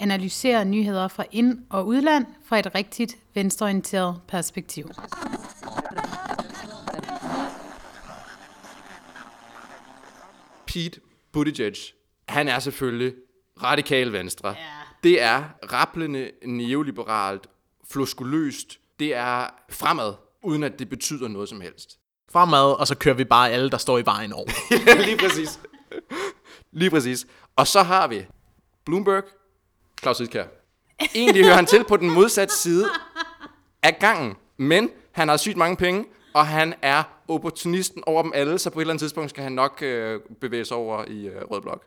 analyserer nyheder fra ind- og udland fra et rigtigt venstreorienteret perspektiv. Pete Buttigieg, han er selvfølgelig radikal venstre. Ja. Det er rapplende neoliberalt, floskuløst. Det er fremad, uden at det betyder noget som helst. Fremad, og så kører vi bare alle, der står i vejen over. ja, lige præcis. Lige præcis. Og så har vi Bloomberg, Claus Hidkær. Egentlig hører han til på den modsatte side af gangen, men han har sygt mange penge, og han er opportunisten over dem alle, så på et eller andet tidspunkt skal han nok øh, bevæge sig over i øh, Rød Blok.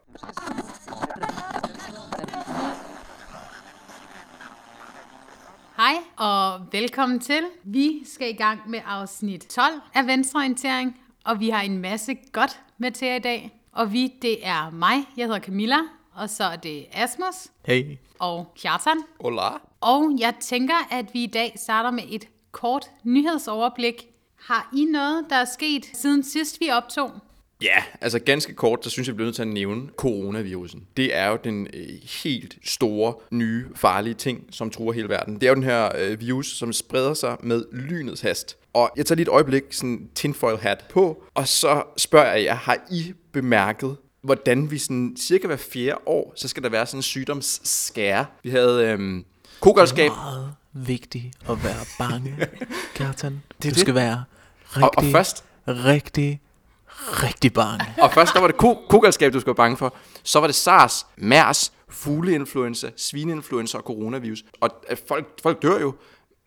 Hej og velkommen til. Vi skal i gang med afsnit 12 af Venstreorientering, og vi har en masse godt med til jer i dag. Og vi, det er mig, jeg hedder Camilla, og så er det Asmus Hey. og Kjartan. Hola. Og jeg tænker, at vi i dag starter med et kort nyhedsoverblik. Har I noget, der er sket siden sidst vi optog? Ja, altså ganske kort, så synes jeg, vi bliver nødt til at nævne coronavirusen. Det er jo den øh, helt store, nye, farlige ting, som truer hele verden. Det er jo den her øh, virus, som spreder sig med lynets hast. Og jeg tager lige et øjeblik sådan tinfoil hat på, og så spørger jeg jer, har I bemærket, hvordan vi sådan cirka hver fjerde år, så skal der være sådan en sygdomsskære. Vi havde øhm, kogalskab, Meget vigtigt at være bange, Kjartan. Det er du det. skal være rigtig, og, og først rigtig, rigtig bange. Og først der var det ko- kogalskab, du skulle være bange for. Så var det SARS, MERS, fugleinfluenza, svineinfluenza og coronavirus. Og øh, folk, folk dør jo,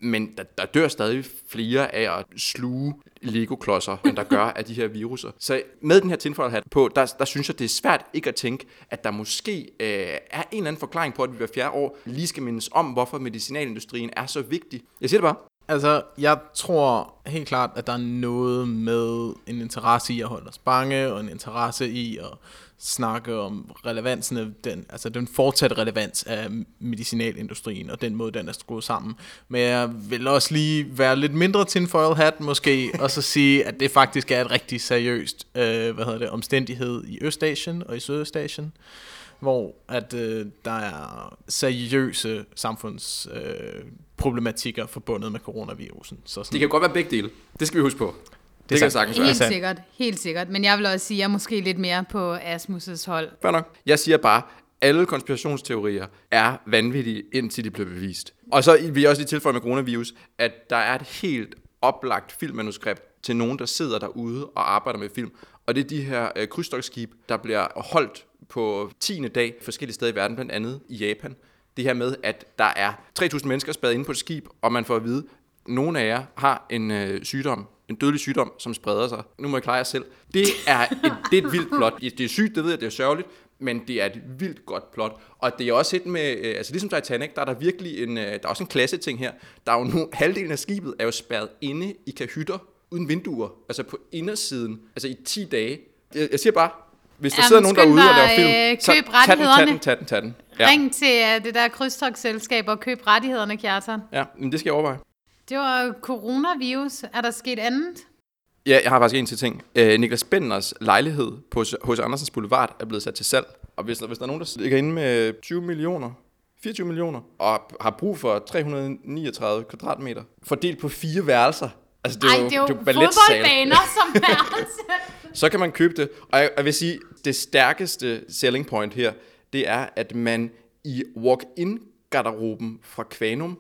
men der, der dør stadig flere af at sluge Lego-klodser, end der gør af de her viruser. Så med den her tinfoil-hat på, der, der synes jeg, det er svært ikke at tænke, at der måske øh, er en eller anden forklaring på, at vi hver fjerde år lige skal mindes om, hvorfor medicinalindustrien er så vigtig. Jeg siger det bare. Altså, jeg tror helt klart, at der er noget med en interesse i at holde os bange, og en interesse i at snakke om relevansen af den, altså den fortsatte relevans af medicinalindustrien, og den måde, den er skruet sammen. Men jeg vil også lige være lidt mindre tinfoil hat måske, og så sige, at det faktisk er et rigtig seriøst, øh, hvad hedder det, omstændighed i Østasien og i Sydøstasien hvor at øh, der er seriøse samfundsproblematikker øh, problematikker forbundet med coronavirusen. Så sådan, Det kan godt være begge dele. Det skal vi huske på. Det, det kan sagtens være. Helt sikkert, helt sikkert. Men jeg vil også sige, at jeg er måske lidt mere på Asmus' hold. Fair nok. Jeg siger bare, alle konspirationsteorier er vanvittige, indtil de bliver bevist. Og så vil jeg også lige tilføje med coronavirus, at der er et helt oplagt filmmanuskript til nogen, der sidder derude og arbejder med film. Og det er de her øh, krydstogtskib, der bliver holdt på 10. dag forskellige steder i verden, blandt andet i Japan. Det her med, at der er 3.000 mennesker spadet inde på et skib, og man får at vide, at nogle af jer har en øh, sygdom, en dødelig sygdom, som spreder sig. Nu må jeg klare jer selv. Det er et, det er et vildt plot. Det er sygt, det ved jeg, det er sørgeligt, men det er et vildt godt plot. Og det er også et med, øh, altså ligesom Titanic, der er der virkelig en, øh, der er også en klasse ting her. Der er jo nu, halvdelen af skibet er jo spærret inde i kahytter, uden vinduer, altså på indersiden, altså i 10 dage. Jeg, jeg siger bare, hvis der Jamen, sidder nogen derude og dig, laver film, øh, så køb tag den, tag den, rettighederne. tag den, tag den. Ja. Ring til uh, det der krydstogsselskab og køb rettighederne, Kjartan. Ja, men det skal jeg overveje. Det var coronavirus. Er der sket andet? Ja, jeg har faktisk en til ting. Øh, Niklas Benders lejlighed på hos Andersens Boulevard er blevet sat til salg. Og hvis der, hvis der er nogen, der ligger inde med 20 millioner, 24 millioner, og har brug for 339 kvadratmeter, fordelt på fire værelser, altså det er Ej, jo, det er jo, fodboldbaner som værelse. så kan man købe det. Og jeg, jeg vil sige, det stærkeste selling point her, det er, at man i walk-in-garderoben fra Kvanum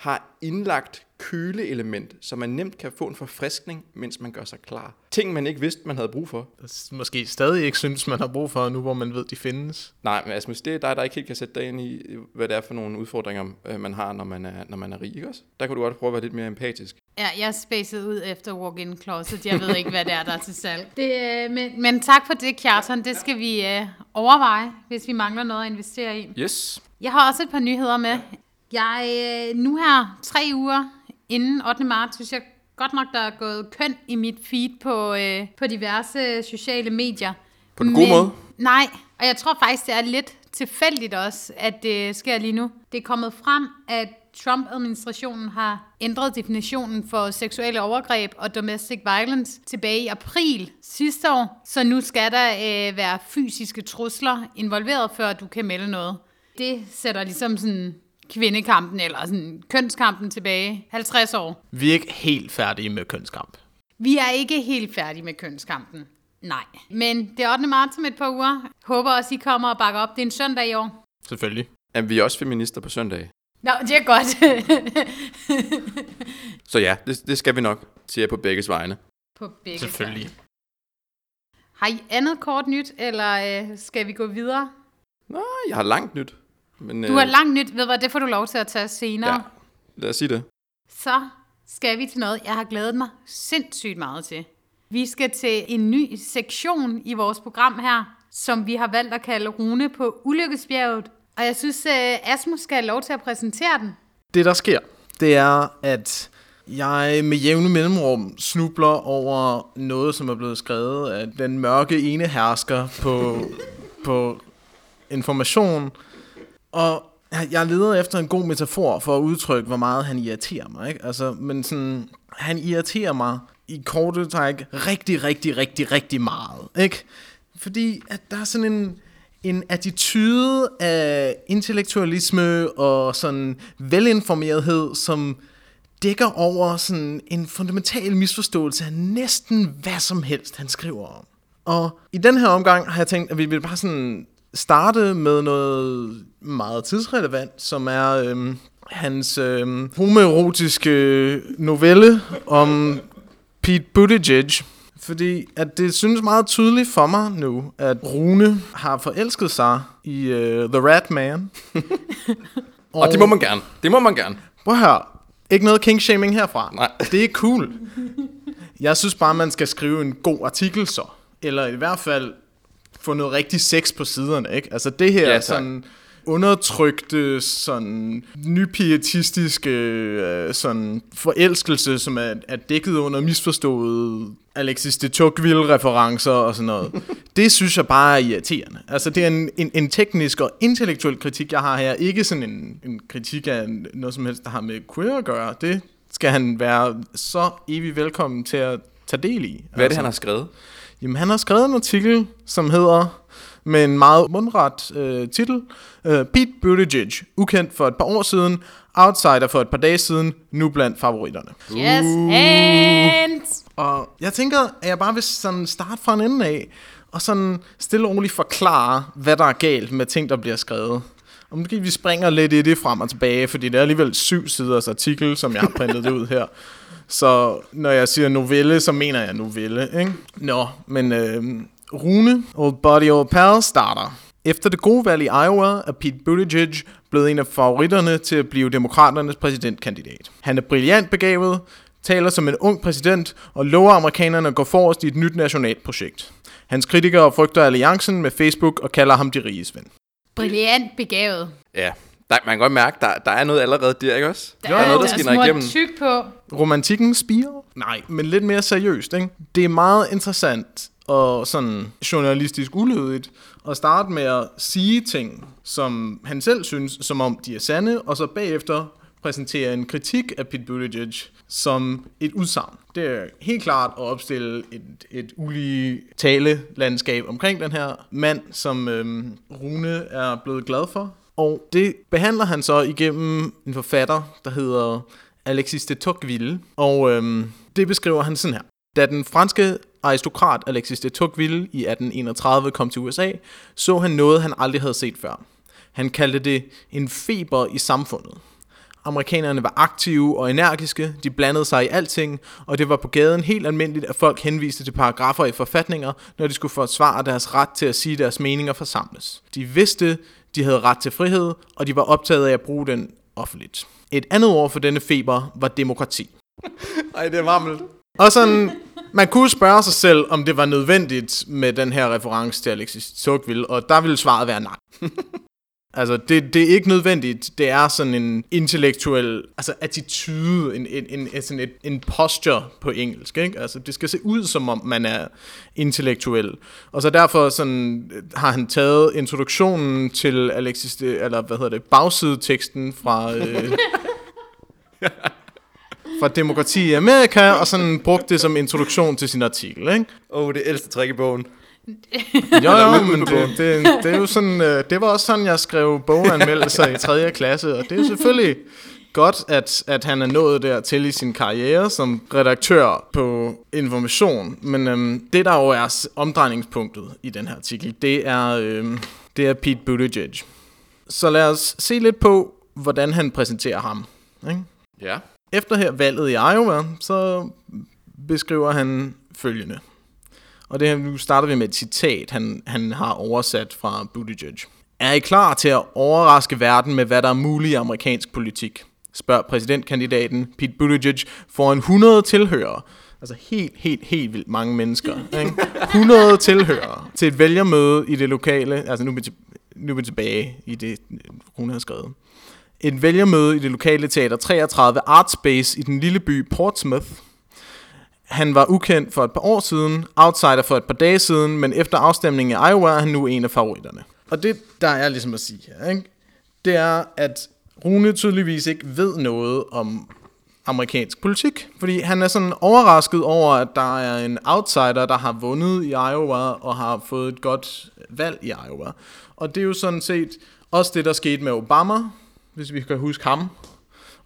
har indlagt køleelement, så man nemt kan få en forfriskning, mens man gør sig klar. Ting, man ikke vidste, man havde brug for. måske stadig ikke synes, man har brug for, nu hvor man ved, de findes. Nej, men Asmus, det er dig, der ikke helt kan sætte dig ind i, hvad det er for nogle udfordringer, øh, man har, når man er, når man er rig, ikke også? Der kan du godt prøve at være lidt mere empatisk. Ja, jeg er spacet ud efter walk-in closet. Jeg ved ikke, hvad det er, der er til salg. Det, øh, men, men tak for det, Kjartan. Det skal vi øh, overveje, hvis vi mangler noget at investere i. Yes. Jeg har også et par nyheder med. Jeg øh, nu her tre uger inden 8. marts, synes jeg godt nok, der er gået køn i mit feed på, øh, på diverse sociale medier. På den gode måde? Nej, og jeg tror faktisk, det er lidt tilfældigt også, at det sker lige nu. Det er kommet frem, at Trump-administrationen har ændret definitionen for seksuelle overgreb og domestic violence tilbage i april sidste år. Så nu skal der øh, være fysiske trusler involveret, før du kan melde noget. Det sætter ligesom sådan kvindekampen eller sådan kønskampen tilbage 50 år. Vi er ikke helt færdige med kønskamp. Vi er ikke helt færdige med kønskampen. Nej. Men det er 8. marts om et par uger. Håber også, I kommer og bakker op. Det er en søndag i år. Selvfølgelig. Er vi også feminister på søndag? Nå, det er godt. Så ja, det, det skal vi nok, siger jeg på begges vegne. på begge Selvfølgelig. sider. Har I andet kort nyt, eller øh, skal vi gå videre? Nå, jeg har langt nyt. Men, Du har langt nyt, ved hvad, det får du lov til at tage senere. Ja, lad os sige det. Så skal vi til noget, jeg har glædet mig sindssygt meget til. Vi skal til en ny sektion i vores program her, som vi har valgt at kalde Rune på Ulykkesbjerget. Og jeg synes, øh, Asmus skal have lov til at præsentere den. Det, der sker, det er, at jeg med jævne mellemrum snubler over noget, som er blevet skrevet af den mørke ene hersker på, på information. Og jeg leder efter en god metafor for at udtrykke, hvor meget han irriterer mig. Ikke? Altså, men sådan, han irriterer mig i korte træk rigtig, rigtig, rigtig, rigtig meget. Ikke? Fordi at der er sådan en, en attitude af intellektualisme og sådan velinformerethed, som dækker over sådan en fundamental misforståelse af næsten hvad som helst, han skriver om. Og i den her omgang har jeg tænkt, at vi vil bare sådan starte med noget meget tidsrelevant, som er øhm, hans øhm, homoerotiske novelle om Pete Buttigieg. Fordi at det synes meget tydeligt for mig nu, at Rune har forelsket sig i uh, The Rat Man. Og det må man gerne. Det må man gerne. Prøv at høre. Ikke noget king-shaming herfra. Nej. Det er cool. Jeg synes bare, man skal skrive en god artikel så. Eller i hvert fald få noget rigtig sex på siderne, ikke? Altså det her Ja, tak. sådan undertrykte, sådan nypietistiske øh, sådan forelskelse, som er, er dækket under misforståede Alexis de Tocqueville-referencer og sådan noget. det synes jeg bare er irriterende. Altså det er en, en, en teknisk og intellektuel kritik, jeg har her. Ikke sådan en, en kritik af noget som helst, der har med queer at gøre. Det skal han være så evig velkommen til at tage del i. Hvad er det, han har skrevet? Jamen, han har skrevet en artikel, som hedder, med en meget mundret øh, titel, øh, Pete Buttigieg, ukendt for et par år siden, outsider for et par dage siden, nu blandt favoritterne. Yes, and... Og jeg tænker, at jeg bare vil sådan starte fra en ende af, og sådan stille og roligt forklare, hvad der er galt med ting, der bliver skrevet. Og måske vi springer lidt i det frem og tilbage, fordi det er alligevel syv siders artikel, som jeg har printet det ud her. Så når jeg siger novelle, så mener jeg novelle, ikke? Nå, men øh, Rune, Old Buddy Old Pal, starter. Efter det gode valg i Iowa er Pete Buttigieg blevet en af favoritterne til at blive demokraternes præsidentkandidat. Han er brilliant begavet, taler som en ung præsident og lover amerikanerne at gå forrest i et nyt nationalt projekt. Hans kritikere frygter alliancen med Facebook og kalder ham de riges ven. Brilliant begavet. Ja, der, man kan godt mærke, der, der er noget allerede der, ikke også? Der, der er noget, der der skinner igennem. tyk på. Romantikken spiger? Nej, men lidt mere seriøst, ikke? Det er meget interessant og sådan journalistisk ulydigt at starte med at sige ting, som han selv synes, som om de er sande, og så bagefter præsentere en kritik af Pete Buttigieg som et udsagn. Det er helt klart at opstille et, et ulige talelandskab omkring den her mand, som øhm, Rune er blevet glad for. Og det behandler han så igennem en forfatter, der hedder Alexis de Tocqueville. Og øhm, det beskriver han sådan her. Da den franske aristokrat Alexis de Tocqueville i 1831 kom til USA, så han noget, han aldrig havde set før. Han kaldte det en feber i samfundet. Amerikanerne var aktive og energiske, de blandede sig i alting, og det var på gaden helt almindeligt, at folk henviste til paragrafer i forfatninger, når de skulle forsvare deres ret til at sige deres meninger forsamles. De vidste, de havde ret til frihed, og de var optaget af at bruge den offentligt. Et andet ord for denne feber var demokrati. Ej, det er varmt. Og sådan, man kunne spørge sig selv, om det var nødvendigt med den her reference til Alexis Tocqueville, og der ville svaret være nej. Altså, det, det er ikke nødvendigt. Det er sådan en intellektuel altså attitude, en, en, en, sådan et, en posture på engelsk. Ikke? Altså, det skal se ud, som om man er intellektuel. Og så derfor sådan, har han taget introduktionen til Alexis, eller hvad hedder det, bagsideteksten fra... Øh, fra Demokrati i Amerika, og sådan brugt det som introduktion til sin artikel, ikke? Åh, oh, det ældste træk i bogen. Jo, jo, men det, det, det er jo sådan, øh, det var også sådan, jeg skrev boganmeldelser i 3. klasse, og det er jo selvfølgelig godt, at, at han er nået dertil i sin karriere som redaktør på Information, men øhm, det der jo er omdrejningspunktet i den her artikel, det er, øhm, det er Pete Buttigieg. Så lad os se lidt på, hvordan han præsenterer ham. Ikke? Ja. Efter her valget i Iowa, så beskriver han følgende. Og det her, nu starter vi med et citat, han, han har oversat fra Buttigieg. Er I klar til at overraske verden med, hvad der er muligt i amerikansk politik? Spørger præsidentkandidaten Pete Buttigieg foran 100 tilhørere. Altså helt, helt, helt vildt mange mennesker. Ikke? 100 tilhørere til et vælgermøde i det lokale, altså nu er vi, til, nu er vi tilbage i det, hun har skrevet. Et vælgermøde i det lokale teater 33 Art Space i den lille by Portsmouth, han var ukendt for et par år siden, outsider for et par dage siden, men efter afstemningen i Iowa er han nu en af favoritterne. Og det, der er ligesom at sige her, ikke? det er, at Rune tydeligvis ikke ved noget om amerikansk politik, fordi han er sådan overrasket over, at der er en outsider, der har vundet i Iowa og har fået et godt valg i Iowa. Og det er jo sådan set også det, der skete med Obama, hvis vi kan huske ham,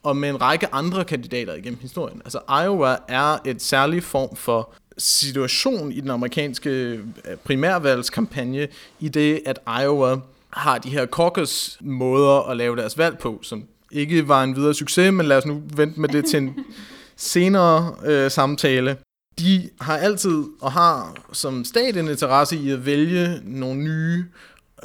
og med en række andre kandidater igennem historien. Altså Iowa er et særligt form for situation i den amerikanske øh, primærvalgskampagne, i det at Iowa har de her caucus måder at lave deres valg på, som ikke var en videre succes, men lad os nu vente med det til en senere øh, samtale. De har altid og har som stat en interesse i at vælge nogle nye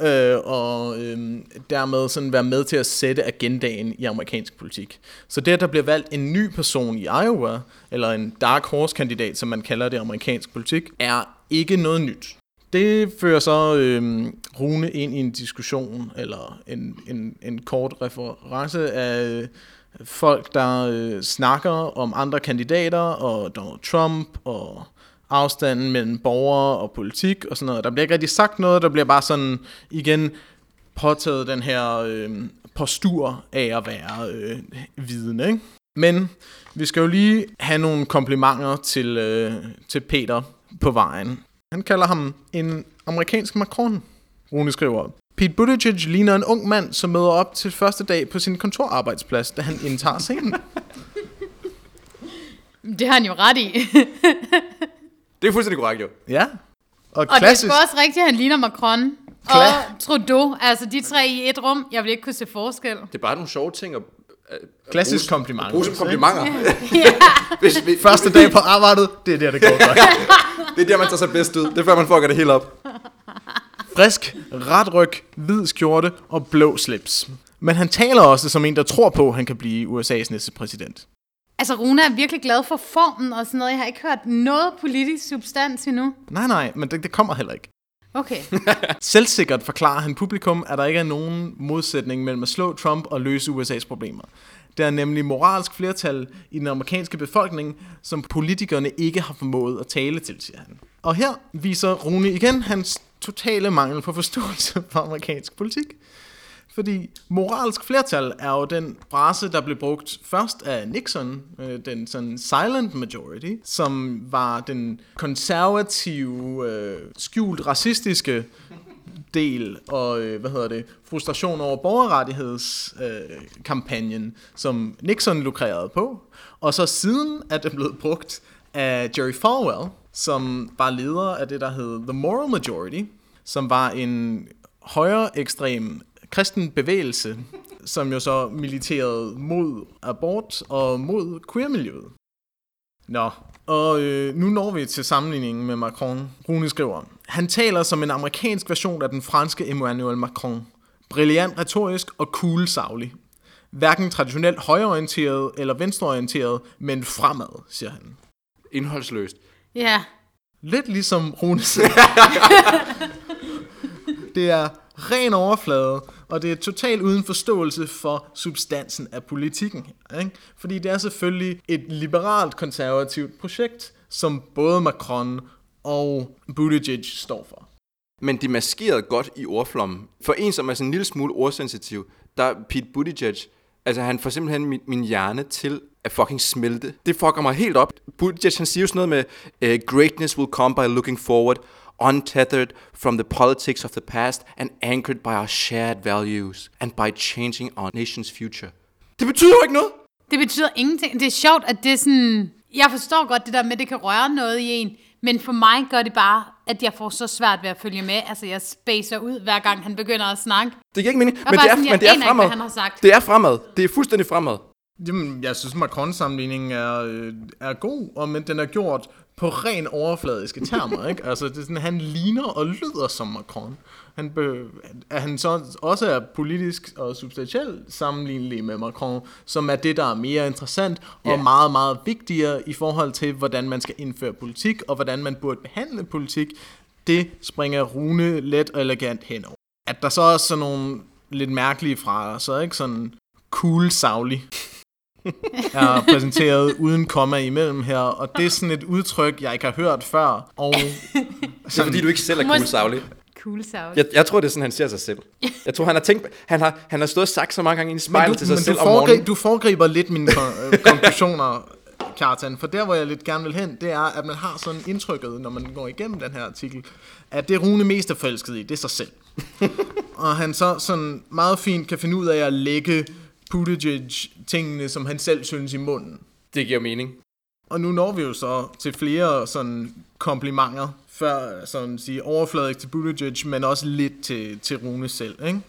øh, og øh, dermed sådan være med til at sætte agendaen i amerikansk politik. Så det, at der bliver valgt en ny person i Iowa, eller en dark horse kandidat, som man kalder det i amerikansk politik, er ikke noget nyt. Det fører så øh, Rune ind i en diskussion, eller en, en, en kort reference af øh, folk, der øh, snakker om andre kandidater, og Donald Trump, og afstanden mellem borgere og politik og sådan noget. Der bliver ikke rigtig sagt noget, der bliver bare sådan igen påtaget den her øh, postur af at være øh, vidne. Ikke? Men vi skal jo lige have nogle komplimenter til, øh, til Peter på vejen. Han kalder ham en amerikansk Macron. Rune skriver, Pete Buttigieg ligner en ung mand, som møder op til første dag på sin kontorarbejdsplads, da han indtager scenen. Det har han jo ret i. Det er fuldstændig korrekt, jo. Ja. Og, Og det er klassisk, også rigtigt, at han ligner Macron. Kla- Og Trudeau, altså de tre i et rum, jeg vil ikke kunne se forskel. Det er bare nogle sjove ting at, at klassisk bruge, kompliment. at bruge som komplimenter. hvis, hvis, Første dag på arbejdet, det er der, det går godt. det er der, man tager sig bedst ud. Det er før, man fucker det hele op. Frisk, ret ryg, hvid skjorte og blå slips. Men han taler også som en, der tror på, at han kan blive USA's næste præsident. Altså Rune er virkelig glad for formen og sådan noget. Jeg har ikke hørt noget politisk substans endnu. Nej, nej, men det, det kommer heller ikke. Okay. Selvsikkert forklarer han publikum, at der ikke er nogen modsætning mellem at slå Trump og løse USA's problemer. Der er nemlig moralsk flertal i den amerikanske befolkning, som politikerne ikke har formået at tale til, siger han. Og her viser Rune igen hans totale mangel på forståelse for amerikansk politik. Fordi moralsk flertal er jo den frase, der blev brugt først af Nixon, øh, den sådan silent majority, som var den konservative, øh, skjult racistiske del og øh, hvad hedder det, frustration over borgerrettighedskampagnen, øh, kampagnen, som Nixon lukrerede på. Og så siden er det blevet brugt af Jerry Falwell, som var leder af det, der hed The Moral Majority, som var en højere ekstrem kristen bevægelse, som jo så militerede mod abort og mod queer-miljøet. Nå, og øh, nu når vi til sammenligningen med Macron. Rune skriver, han taler som en amerikansk version af den franske Emmanuel Macron. Brilliant retorisk og cool savlig. Hverken traditionelt højreorienteret eller venstreorienteret, men fremad, siger han. Indholdsløst. Ja. Lidt ligesom Rune siger. det er ren overflade, og det er totalt uden forståelse for substansen af politikken. Ikke? Fordi det er selvfølgelig et liberalt konservativt projekt, som både Macron og Buttigieg står for. Men de maskerede godt i ordflommen. For en, som er sådan en lille smule ordsensitiv, der er Pete Buttigieg, altså han får simpelthen min, min hjerne til at fucking smelte. Det fucker mig helt op. Buttigieg, han siger jo sådan noget med, eh, greatness will come by looking forward, untethered from the politics of the past and anchored by our shared values and by changing our nation's future. Det betyder jo ikke noget. Det betyder ingenting. Det er sjovt, at det er sådan... Jeg forstår godt det der med, at det kan røre noget i en, men for mig gør det bare, at jeg får så svært ved at følge med. Altså, jeg spacer ud, hver gang han begynder at snakke. Det giver ikke mening, men det er, sådan, men det er ikke, fremad. hvad han har sagt. Det er fremad. Det er fuldstændig fremad. Jamen, jeg synes, Macron-sammenligningen er, øh, er god, og men den er gjort på ren overfladiske termer, ikke? Altså, det er sådan, han ligner og lyder som Macron. Han be, at han så også er politisk og substantielt sammenlignelig med Macron, som er det, der er mere interessant og Ja. meget, meget vigtigere i forhold til, hvordan man skal indføre politik, og hvordan man burde behandle politik. Det springer Rune let og elegant henover. At der så er sådan nogle lidt mærkelige fra, så ikke sådan cool savlig er præsenteret uden komma imellem her, og det er sådan et udtryk, jeg ikke har hørt før, og Det er fordi, du ikke selv er cool savlig. Cool sound. Jeg, jeg tror, det er sådan, han ser sig selv. Jeg tror, han har tænkt, han har, han har stået og sagt så mange gange ind i men spejlet du, til sig men selv du, om foregriber, morgenen. du foregriber lidt mine kon- øh, konklusioner, Kjartan, for der, hvor jeg lidt gerne vil hen, det er, at man har sådan indtrykket, når man går igennem den her artikel, at det Rune mest er forelsket i, det er sig selv. og han så sådan meget fint kan finde ud af at lægge Buttigieg-tingene, som han selv synes i munden. Det giver mening. Og nu når vi jo så til flere sådan komplimenter, før sådan sige overfladisk til Buttigieg, men også lidt til, til Rune selv, ikke?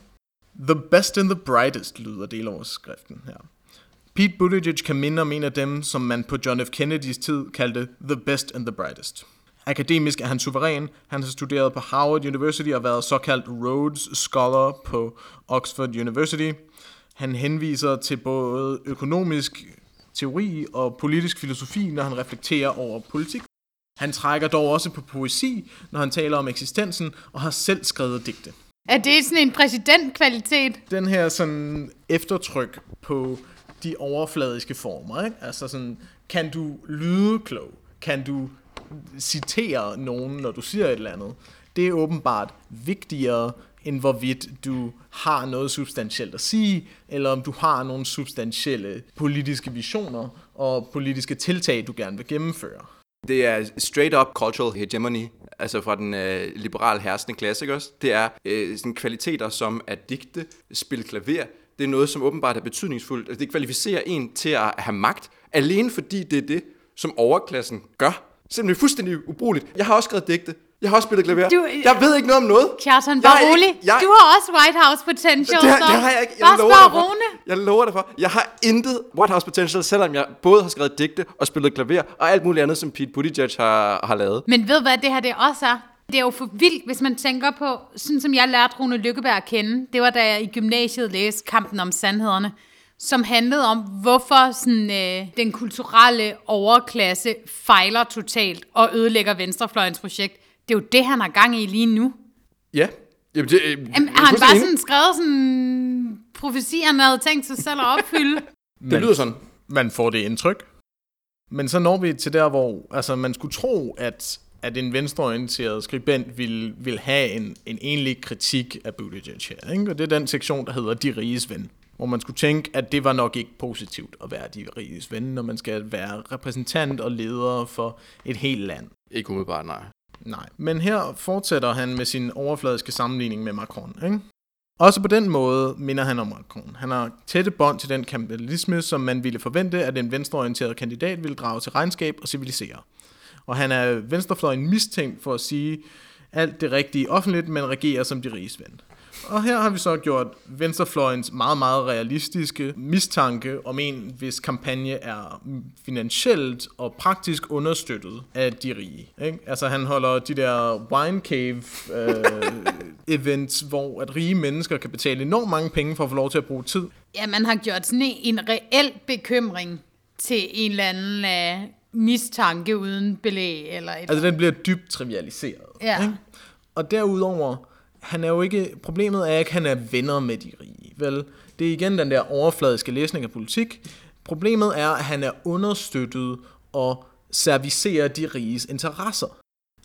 The best and the brightest lyder deloverskriften her. Pete Buttigieg kan minde om en af dem, som man på John F. Kennedys tid kaldte the best and the brightest. Akademisk er han suveræn. Han har studeret på Harvard University og været såkaldt Rhodes Scholar på Oxford University. Han henviser til både økonomisk teori og politisk filosofi, når han reflekterer over politik. Han trækker dog også på poesi, når han taler om eksistensen, og har selv skrevet digte. Er det sådan en præsidentkvalitet? Den her sådan eftertryk på de overfladiske former, ikke? Altså sådan, kan du lyde klog? Kan du citere nogen, når du siger et eller andet? Det er åbenbart vigtigere, end hvorvidt du har noget substantielt at sige, eller om du har nogle substantielle politiske visioner og politiske tiltag, du gerne vil gennemføre. Det er straight up cultural hegemony, altså fra den øh, liberale herskende klasse, ikke også? Det er øh, sådan kvaliteter som at digte, spille klaver. Det er noget, som åbenbart er betydningsfuldt. Altså, det kvalificerer en til at have magt, alene fordi det er det, som overklassen gør. Simpelthen fuldstændig ubrugeligt. Jeg har også skrevet digte. Jeg har også spillet klaver. Du- jeg ved ikke noget om noget. Kjartan, bare er ikke- rolig. jeg- Du har også White House potential, Det, har- det har jeg ikke. Jeg bare spørg. Rune. Jeg lover dig for. Jeg har intet White House potential, selvom jeg både har skrevet digte og spillet klaver og alt muligt andet, som Pete Buttigieg har, har lavet. Men ved hvad det her det også er? Det er jo for vildt, hvis man tænker på, sådan som jeg lærte Rune Lykkeberg at kende, det var da jeg i gymnasiet læste Kampen om Sandhederne, som handlede om, hvorfor sådan, øh, den kulturelle overklasse fejler totalt og ødelægger Venstrefløjens projekt. Det er jo det, han har gang i lige nu. Ja. Jamen, det, øh, Jamen, jeg er har han bare sådan skrevet sådan profesi, han havde tænkt sig selv at opfylde? Det lyder sådan. Man får det indtryk. Men så når vi til der, hvor altså, man skulle tro, at, at en venstreorienteret skribent ville, ville have en, en egentlig kritik af Buttigieg her. Ikke? Og det er den sektion, der hedder De Riges Ven. Hvor man skulle tænke, at det var nok ikke positivt at være De Riges Ven, når man skal være repræsentant og leder for et helt land. Ikke umiddelbart, nej. Nej. Men her fortsætter han med sin overfladiske sammenligning med Macron. Ikke? Også på den måde minder han om Macron. Han har tætte bånd til den kapitalisme, som man ville forvente, at en venstreorienteret kandidat ville drage til regnskab og civilisere. Og han er venstrefløjen mistænkt for at sige alt det rigtige offentligt, men regerer som de riges ven. Og her har vi så gjort venstrefløjens meget, meget realistiske mistanke om en, hvis kampagne er finansielt og praktisk understøttet af de rige. Ikke? Altså han holder de der wine cave øh, events, hvor at rige mennesker kan betale enormt mange penge for at få lov til at bruge tid. Ja, man har gjort sådan en, reel bekymring til en eller anden uh, mistanke uden belæg eller et Altså den bliver dybt trivialiseret. Ja. Ikke? Og derudover han er jo ikke, problemet er ikke, at han er venner med de rige, vel? Det er igen den der overfladiske læsning af politik. Problemet er, at han er understøttet og servicerer de riges interesser.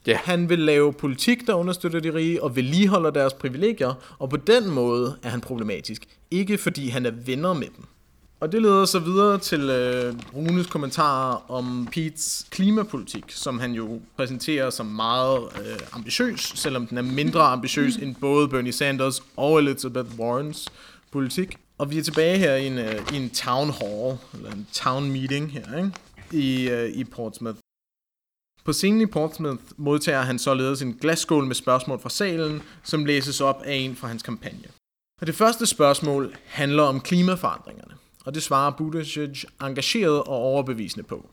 Ja. Han vil lave politik, der understøtter de rige og vedligeholder deres privilegier, og på den måde er han problematisk. Ikke fordi han er venner med dem. Og det leder så videre til øh, Runes kommentarer om Pete's klimapolitik, som han jo præsenterer som meget øh, ambitiøs, selvom den er mindre ambitiøs end både Bernie Sanders og Elizabeth Warrens politik. Og vi er tilbage her i en, øh, i en town hall, eller en town meeting her, ikke? I, øh, i Portsmouth. På scenen i Portsmouth modtager han således en glasskål med spørgsmål fra salen, som læses op af en fra hans kampagne. Og det første spørgsmål handler om klimaforandringerne, og det svarer Buttigieg engageret og overbevisende på.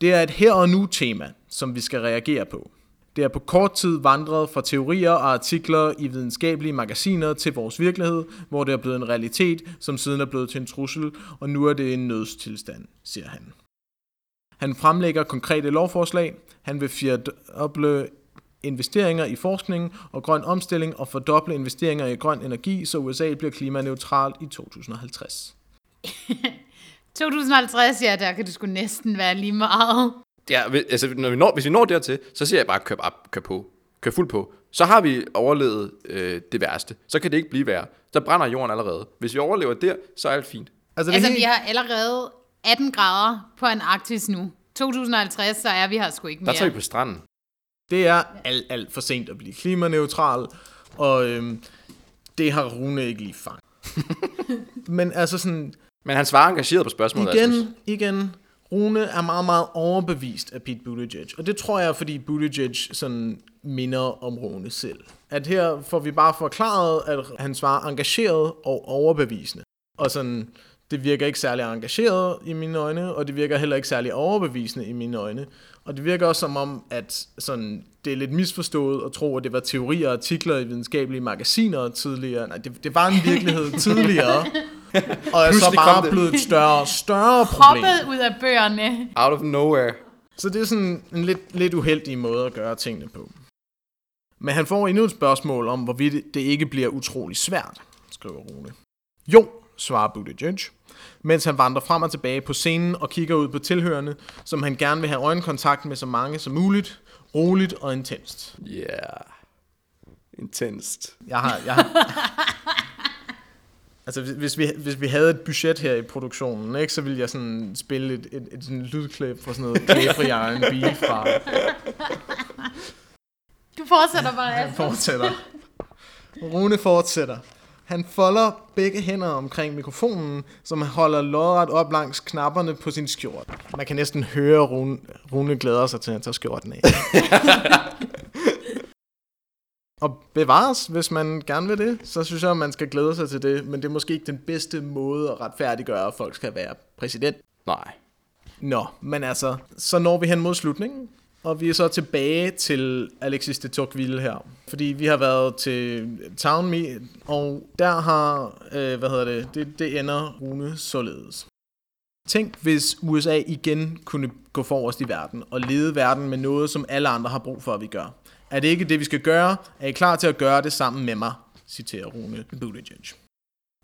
Det er et her og nu tema, som vi skal reagere på. Det er på kort tid vandret fra teorier og artikler i videnskabelige magasiner til vores virkelighed, hvor det er blevet en realitet, som siden er blevet til en trussel, og nu er det en nødstilstand, siger han. Han fremlægger konkrete lovforslag. Han vil fjerdoble investeringer i forskning og grøn omstilling og fordoble investeringer i grøn energi, så USA bliver klimaneutralt i 2050. 2050, ja, der kan det sgu næsten være lige meget. Ja, hvis- altså, når vi når, hvis vi når dertil, så siger jeg bare, kør, op, kør på. Kør fuld på. Så har vi overlevet øh, det værste. Så kan det ikke blive værre. Der brænder jorden allerede. Hvis vi overlever der, så er alt fint. Altså, Altså, helt- vi har allerede 18 grader på Antarktis nu. 2050, så er vi her sgu ikke Der mere. tager vi på stranden. Det er alt, alt for sent at blive klimaneutral, og øhm, det har Rune ikke lige fanget. Men altså sådan, Men han svarer engageret på spørgsmålet. Rasmus. igen, igen, Rune er meget, meget overbevist af Pete Buttigieg. Og det tror jeg, fordi Buttigieg sådan minder om Rune selv. At her får vi bare forklaret, at han svarer engageret og overbevisende. Og sådan, det virker ikke særlig engageret i mine øjne, og det virker heller ikke særlig overbevisende i mine øjne. Og det virker også som om, at sådan, det er lidt misforstået at tro, at det var teorier og artikler i videnskabelige magasiner tidligere. Nej, det, det var en virkelighed tidligere. Og er så bare blevet et større, større problem. Hoppet ud af bøgerne. Out of nowhere. Så det er sådan en lidt, lidt uheldig måde at gøre tingene på. Men han får endnu et spørgsmål om, hvorvidt det ikke bliver utrolig svært, skriver Rune. Jo, svarer Buttigieg, mens han vandrer frem og tilbage på scenen og kigger ud på tilhørende, som han gerne vil have øjenkontakt med så mange som muligt, roligt og intenst. Yeah. Intenst. Jeg har... Jeg har altså, hvis- vi, hvis vi havde et budget her i produktionen, ikke, så ville jeg sådan spille et, et, et, sådan lydklip fra sådan noget Kæfri R&B fra Du fortsætter bare, Han fortsætter. Rune fortsætter. Han folder begge hænder omkring mikrofonen, som han holder lodret op langs knapperne på sin skjorte. Man kan næsten høre, at Rune, Rune glæder sig til, at han tager skjorten af. Og bevares, hvis man gerne vil det, så synes jeg, at man skal glæde sig til det. Men det er måske ikke den bedste måde at retfærdiggøre, at folk skal være præsident. Nej. Nå, men altså, så når vi hen mod slutningen, og vi er så tilbage til Alexis de Tocqueville her. Fordi vi har været til Town Me, og der har, øh, hvad hedder det, det, det ender Rune således. Tænk, hvis USA igen kunne gå forrest i verden og lede verden med noget, som alle andre har brug for, at vi gør. Er det ikke det, vi skal gøre? Er I klar til at gøre det sammen med mig? citerer Rune Buttigieg.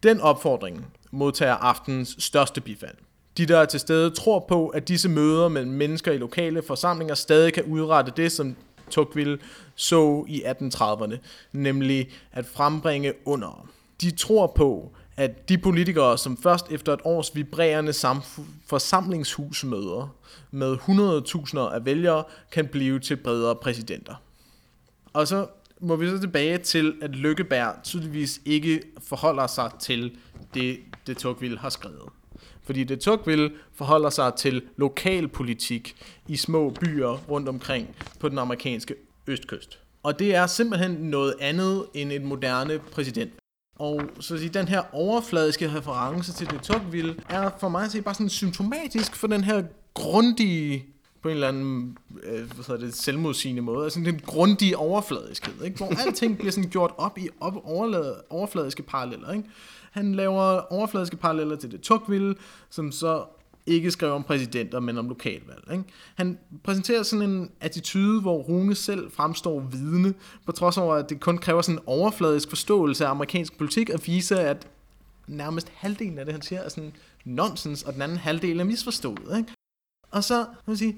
Den opfordring modtager aftens største bifald. De, der er til stede, tror på, at disse møder mellem mennesker i lokale forsamlinger stadig kan udrette det, som Tocqueville så i 1830'erne, nemlig at frembringe under. De tror på, at de politikere, som først efter et års vibrerende samf- forsamlingshusmøder med 100.000 af vælgere, kan blive til bredere præsidenter. Og så må vi så tilbage til, at Lykkeberg tydeligvis ikke forholder sig til det, det Tocqueville har skrevet. Fordi det Tocqueville forholder sig til lokalpolitik i små byer rundt omkring på den amerikanske østkyst. Og det er simpelthen noget andet end et moderne præsident. Og så at sige, den her overfladiske reference til det Tocqueville er for mig at se bare sådan symptomatisk for den her grundige på en eller anden øh, hvad hedder det, selvmodsigende måde. Altså den grundige overfladiskhed, ikke? hvor alting bliver sådan gjort op i op overfladiske paralleller. Ikke? Han laver overfladiske paralleller til det Tocqueville, som så ikke skrev om præsidenter, men om lokalvalg. Ikke? Han præsenterer sådan en attitude, hvor Rune selv fremstår vidne, på trods over, at det kun kræver sådan en overfladisk forståelse af amerikansk politik, at vise, at nærmest halvdelen af det, han siger, er sådan nonsens, og den anden halvdel er misforstået. Ikke? Og så, vil sige,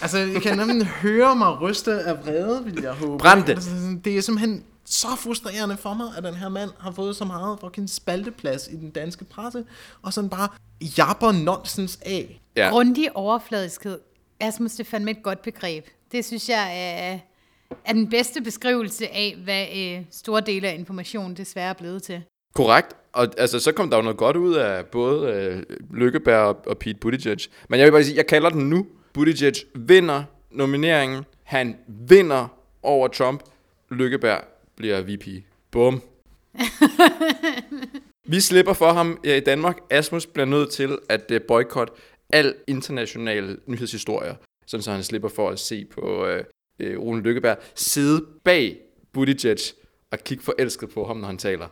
altså, jeg kan nemlig høre mig ryste af vrede, vil jeg håbe. Brænd det. Altså, det er simpelthen så frustrerende for mig, at den her mand har fået så meget fucking spalteplads i den danske presse, og sådan bare japper nonsens af. Ja. Grundig overfladiskhed. Asmus, det er fandme et godt begreb. Det synes jeg er, er den bedste beskrivelse af, hvad øh, store dele af informationen desværre er blevet til. Korrekt. Og altså, så kom der jo noget godt ud af både øh, Lykkeberg og, og Pete Buttigieg. Men jeg vil bare sige, jeg kalder den nu. Buttigieg vinder nomineringen. Han vinder over Trump. Lykkeberg bliver VP. Bum. Vi slipper for ham i Danmark. Asmus bliver nødt til at uh, boykotte al international nyhedshistorie, sådan så han slipper for at se på uh, uh, Rune Lykkeberg sidde bag Buttigieg og kigge forelsket på ham, når han taler.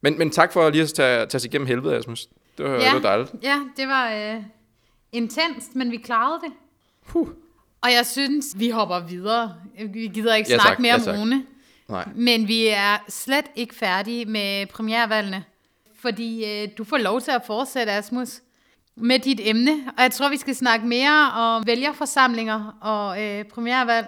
Men, men tak for lige at tage, tage sig igennem helvede, Asmus. Det var, ja. det var dejligt. Ja, det var øh, intenst, men vi klarede det. Puh. Og jeg synes, vi hopper videre. Vi gider ikke Ja, snakke tak. mere Ja, om tak. Rune. Nej. Men vi er slet ikke færdige med premiervalgene. Fordi øh, du får lov til at fortsætte, Asmus, med dit emne. Og jeg tror, vi skal snakke mere om vælgerforsamlinger og øh, premiervalg.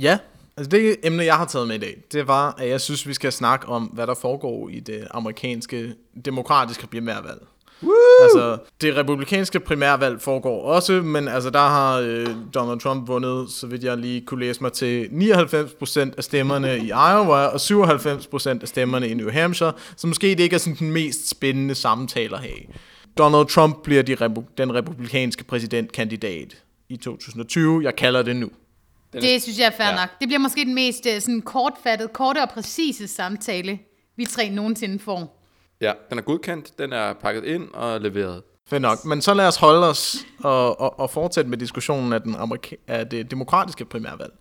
Ja, altså det emne, jeg har taget med i dag, det var, at jeg synes, vi skal snakke om, hvad der foregår i det amerikanske demokratiske primærvalg. Woo! Altså, det republikanske primærvalg foregår også, men altså, der har øh, Donald Trump vundet, så vidt jeg lige kunne læse mig til, 99% af stemmerne i Iowa og 97% af stemmerne i New Hampshire, så måske det ikke er sådan den mest spændende samtale at have. Donald Trump bliver de den republikanske præsidentkandidat i 2020. Jeg kalder det nu. Det synes jeg er fair Ja. nok. Det bliver måske den mest øh, sådan kortfattede, korte og præcise samtale, vi tre nogensinde får. Ja, den er godkendt, den er pakket ind og leveret. Fedt nok. Men så lad os holde os og, og, og fortsætte med diskussionen af, den amerika- af det demokratiske primærvalg.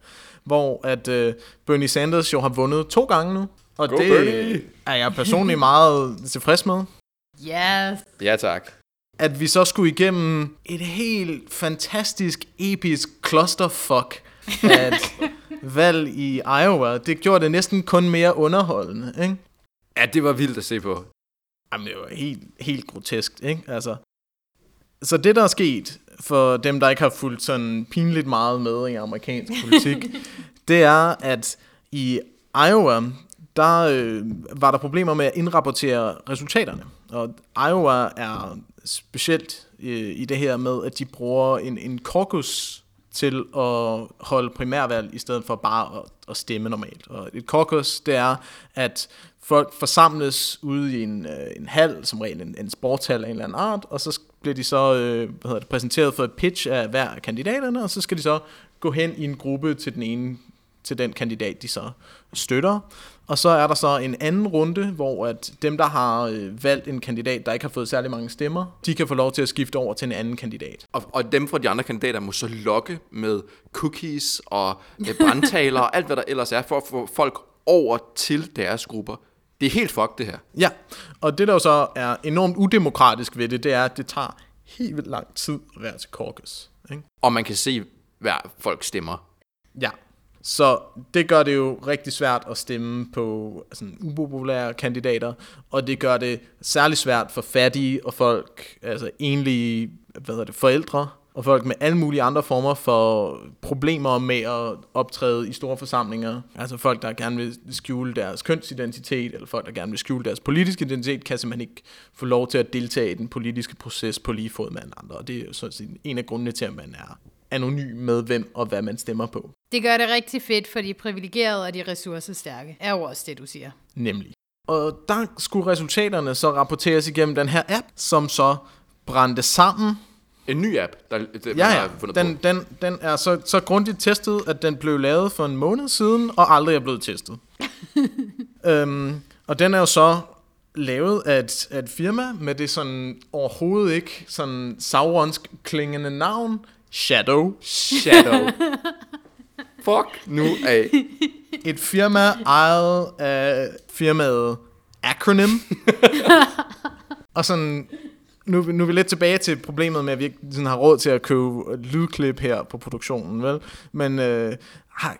Hvor at uh, Bernie Sanders jo har vundet to gange nu. Og Go det Bernie! er jeg personligt meget tilfreds med. Yes. Ja, tak. At vi så skulle igennem et helt fantastisk, episk clusterfuck af et valg i Iowa. Det gjorde det næsten kun mere underholdende, ikke? Ja, det var vildt at se på. Jamen, det var helt, helt grotesk, ikke? Altså, så det, der er sket, for dem, der ikke har fulgt sådan pinligt meget med i amerikansk politik, det er, at i Iowa, der øh, var der problemer med at indrapportere resultaterne. Og Iowa er specielt øh, i det her med, at de bruger en, en caucus til at holde primærvalg, i stedet for bare at, at stemme normalt. Og et caucus, det er, at folk forsamles ude i en, øh, en hal, som regel en, en sportshal af en eller anden art, og så bliver de så øh, hvad hedder det, præsenteret for et pitch af hver af kandidaterne, og så skal de så gå hen i en gruppe til den ene til den kandidat, de så støtter. Og så er der så en anden runde, hvor at dem, der har øh, valgt en kandidat, der ikke har fået særlig mange stemmer, de kan få lov til at skifte over til en anden kandidat. Og, og dem fra de andre kandidater må så lokke med cookies og øh, brandtaler og alt, hvad der ellers er, for at få folk over til deres grupper. Det er helt fuck, det her. Ja, og det der jo så er enormt udemokratisk ved det, det er, at det tager helt vildt lang tid at være til caucus. Ikke? Og man kan se, hvad folk stemmer. Ja, så det gør det jo rigtig svært at stemme på sådan upopulære kandidater, og det gør det særlig svært for fattige og folk, altså enlige hvad hedder det, forældre, og folk med alle mulige andre former for problemer med at optræde i store forsamlinger. Altså folk, der gerne vil skjule deres kønsidentitet, eller folk, der gerne vil skjule deres politiske identitet, kan simpelthen ikke få lov til at deltage i den politiske proces på lige fod med andre. Og det er jo sådan en af grundene til, at man er anonym med, hvem og hvad man stemmer på. Det gør det rigtig fedt for de privilegerede og de ressourcestærke. Er jo også det, du siger. Nemlig. Og der skulle resultaterne så rapporteres igennem den her app, som så brændte sammen. En ny app, der, der Ja, har ja. fundet Den, på. den, den er så, så grundigt testet, at den blev lavet for en måned siden, og aldrig er blevet testet. øhm, og den er jo så lavet af et, af et firma med det sådan overhovedet ikke sådan sauronsk klingende navn, Shadow. Shadow. fuck nu af. Et firma ejet af firmaet Acronym. og sådan nu, nu er vi lidt tilbage til problemet med, at vi ikke sådan har råd til at købe lydklip her på produktionen, vel? Men øh,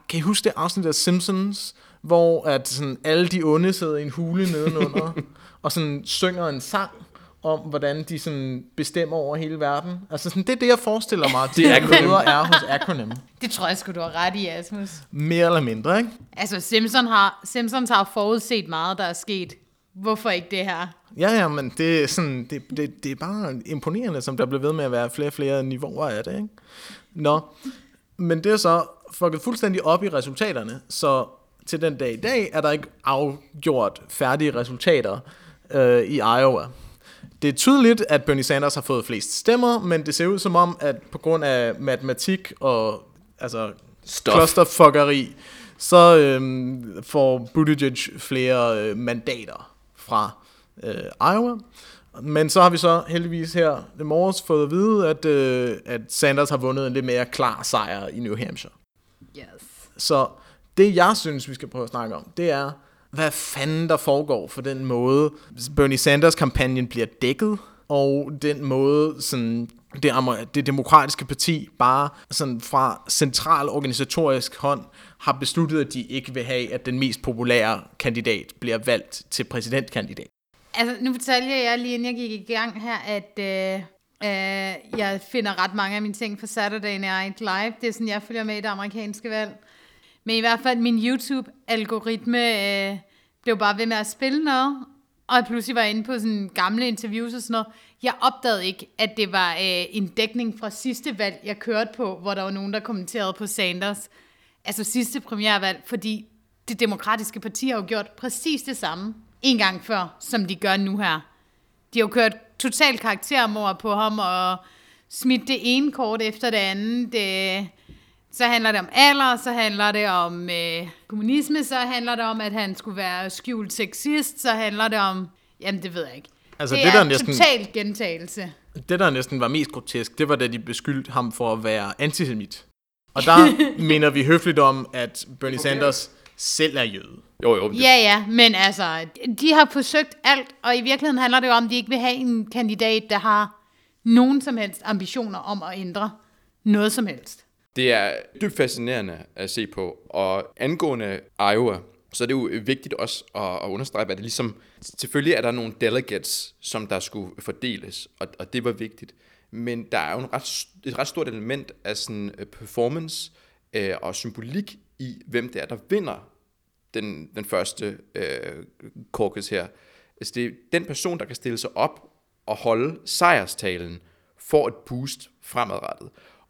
kan I huske det afsnit af Simpsons, hvor at sådan, alle de onde sidder i en hule nedenunder, og sådan synger en sang om, hvordan de sådan bestemmer over hele verden. Altså sådan, det er det, jeg forestiller mig, Det er Acronym. er hos Acronym. Det tror jeg sgu, du har ret i, Asmus. Mere eller mindre, ikke? Altså, Simpson har, Simpsons har forudset meget, der er sket. Hvorfor ikke det her? Ja, ja, men det er, sådan, det, det, det er bare imponerende, som der bliver ved med at være flere og flere niveauer af det, ikke? Nå, men det er så fucket fuldstændig op i resultaterne, så til den dag i dag er der ikke afgjort færdige resultater øh, i Iowa. Det er tydeligt, at Bernie Sanders har fået flest stemmer, men det ser ud som om, at på grund af matematik og altså Stof. clusterfuckeri, så øhm, får Buttigieg flere øh, mandater fra øh, Iowa. Men så har vi så heldigvis her i morges fået at vide, at, øh, at Sanders har vundet en lidt mere klar sejr i New Hampshire. Yes. Så det jeg synes, vi skal prøve at snakke om, det er, hvad fanden der foregår for den måde, Bernie Sanders kampagnen bliver dækket, og den måde, sådan, det, det demokratiske parti bare sådan fra central organisatorisk hånd har besluttet, at de ikke vil have, at den mest populære kandidat bliver valgt til præsidentkandidat. Altså, nu fortalte jeg lige inden jeg gik i gang her, at øh, øh, jeg finder ret mange af mine ting fra Saturday Night Live. Det er sådan, jeg følger med i det amerikanske valg. Men i hvert fald, min YouTube-algoritme øh, blev bare ved med at spille noget, og jeg pludselig var inde på sådan gamle interviews og sådan noget. Jeg opdagede ikke, at det var øh, en dækning fra sidste valg, jeg kørte på, hvor der var nogen, der kommenterede på Sanders. Altså sidste premiervalg, fordi det demokratiske parti har jo gjort præcis det samme en gang før, som de gør nu her. De har jo kørt totalt karaktermord på ham og smidt det ene kort efter det andet. Det, så handler det om alder, så handler det om øh, kommunisme, så handler det om, at han skulle være skjult sexist, så handler det om... Jamen, det ved jeg ikke. Altså, det, det, er der næsten- total gentagelse. Det, der næsten var mest grotesk, det var, da de beskyldte ham for at være antisemit. Og der minder vi høfligt om, at Bernie okay. Sanders selv er jøde. Jo, jo. Det, Ja, ja, men altså, de har forsøgt alt, og i virkeligheden handler det jo om, at de ikke vil have en kandidat, der har nogen som helst ambitioner om at ændre noget som helst. Det er dybt fascinerende at se på, og angående Iowa, så er det jo vigtigt også at, at understrege, at det ligesom, selvfølgelig er der nogle delegates, som der skulle fordeles, og, og det var vigtigt, men der er jo en ret, et ret stort element af sådan øh, performance øh, og symbolik i, hvem det er, der vinder den, den første øh, caucus her. Altså det er den person, der kan stille sig op og holde sejrstalen, får et boost fremadrettet.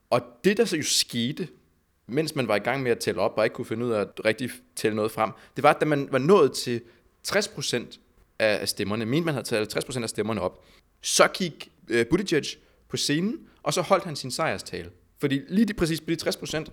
Og det, der så jo skete, mens man var i gang med at tælle op, og ikke kunne finde ud af at rigtig tælle noget frem, det var, at da man var nået til 60% af stemmerne, mente man havde taget 50% af stemmerne op, så gik øh, Buttigieg på scenen, og så holdt han sin sejrstale. Fordi lige de, præcis på de 60%,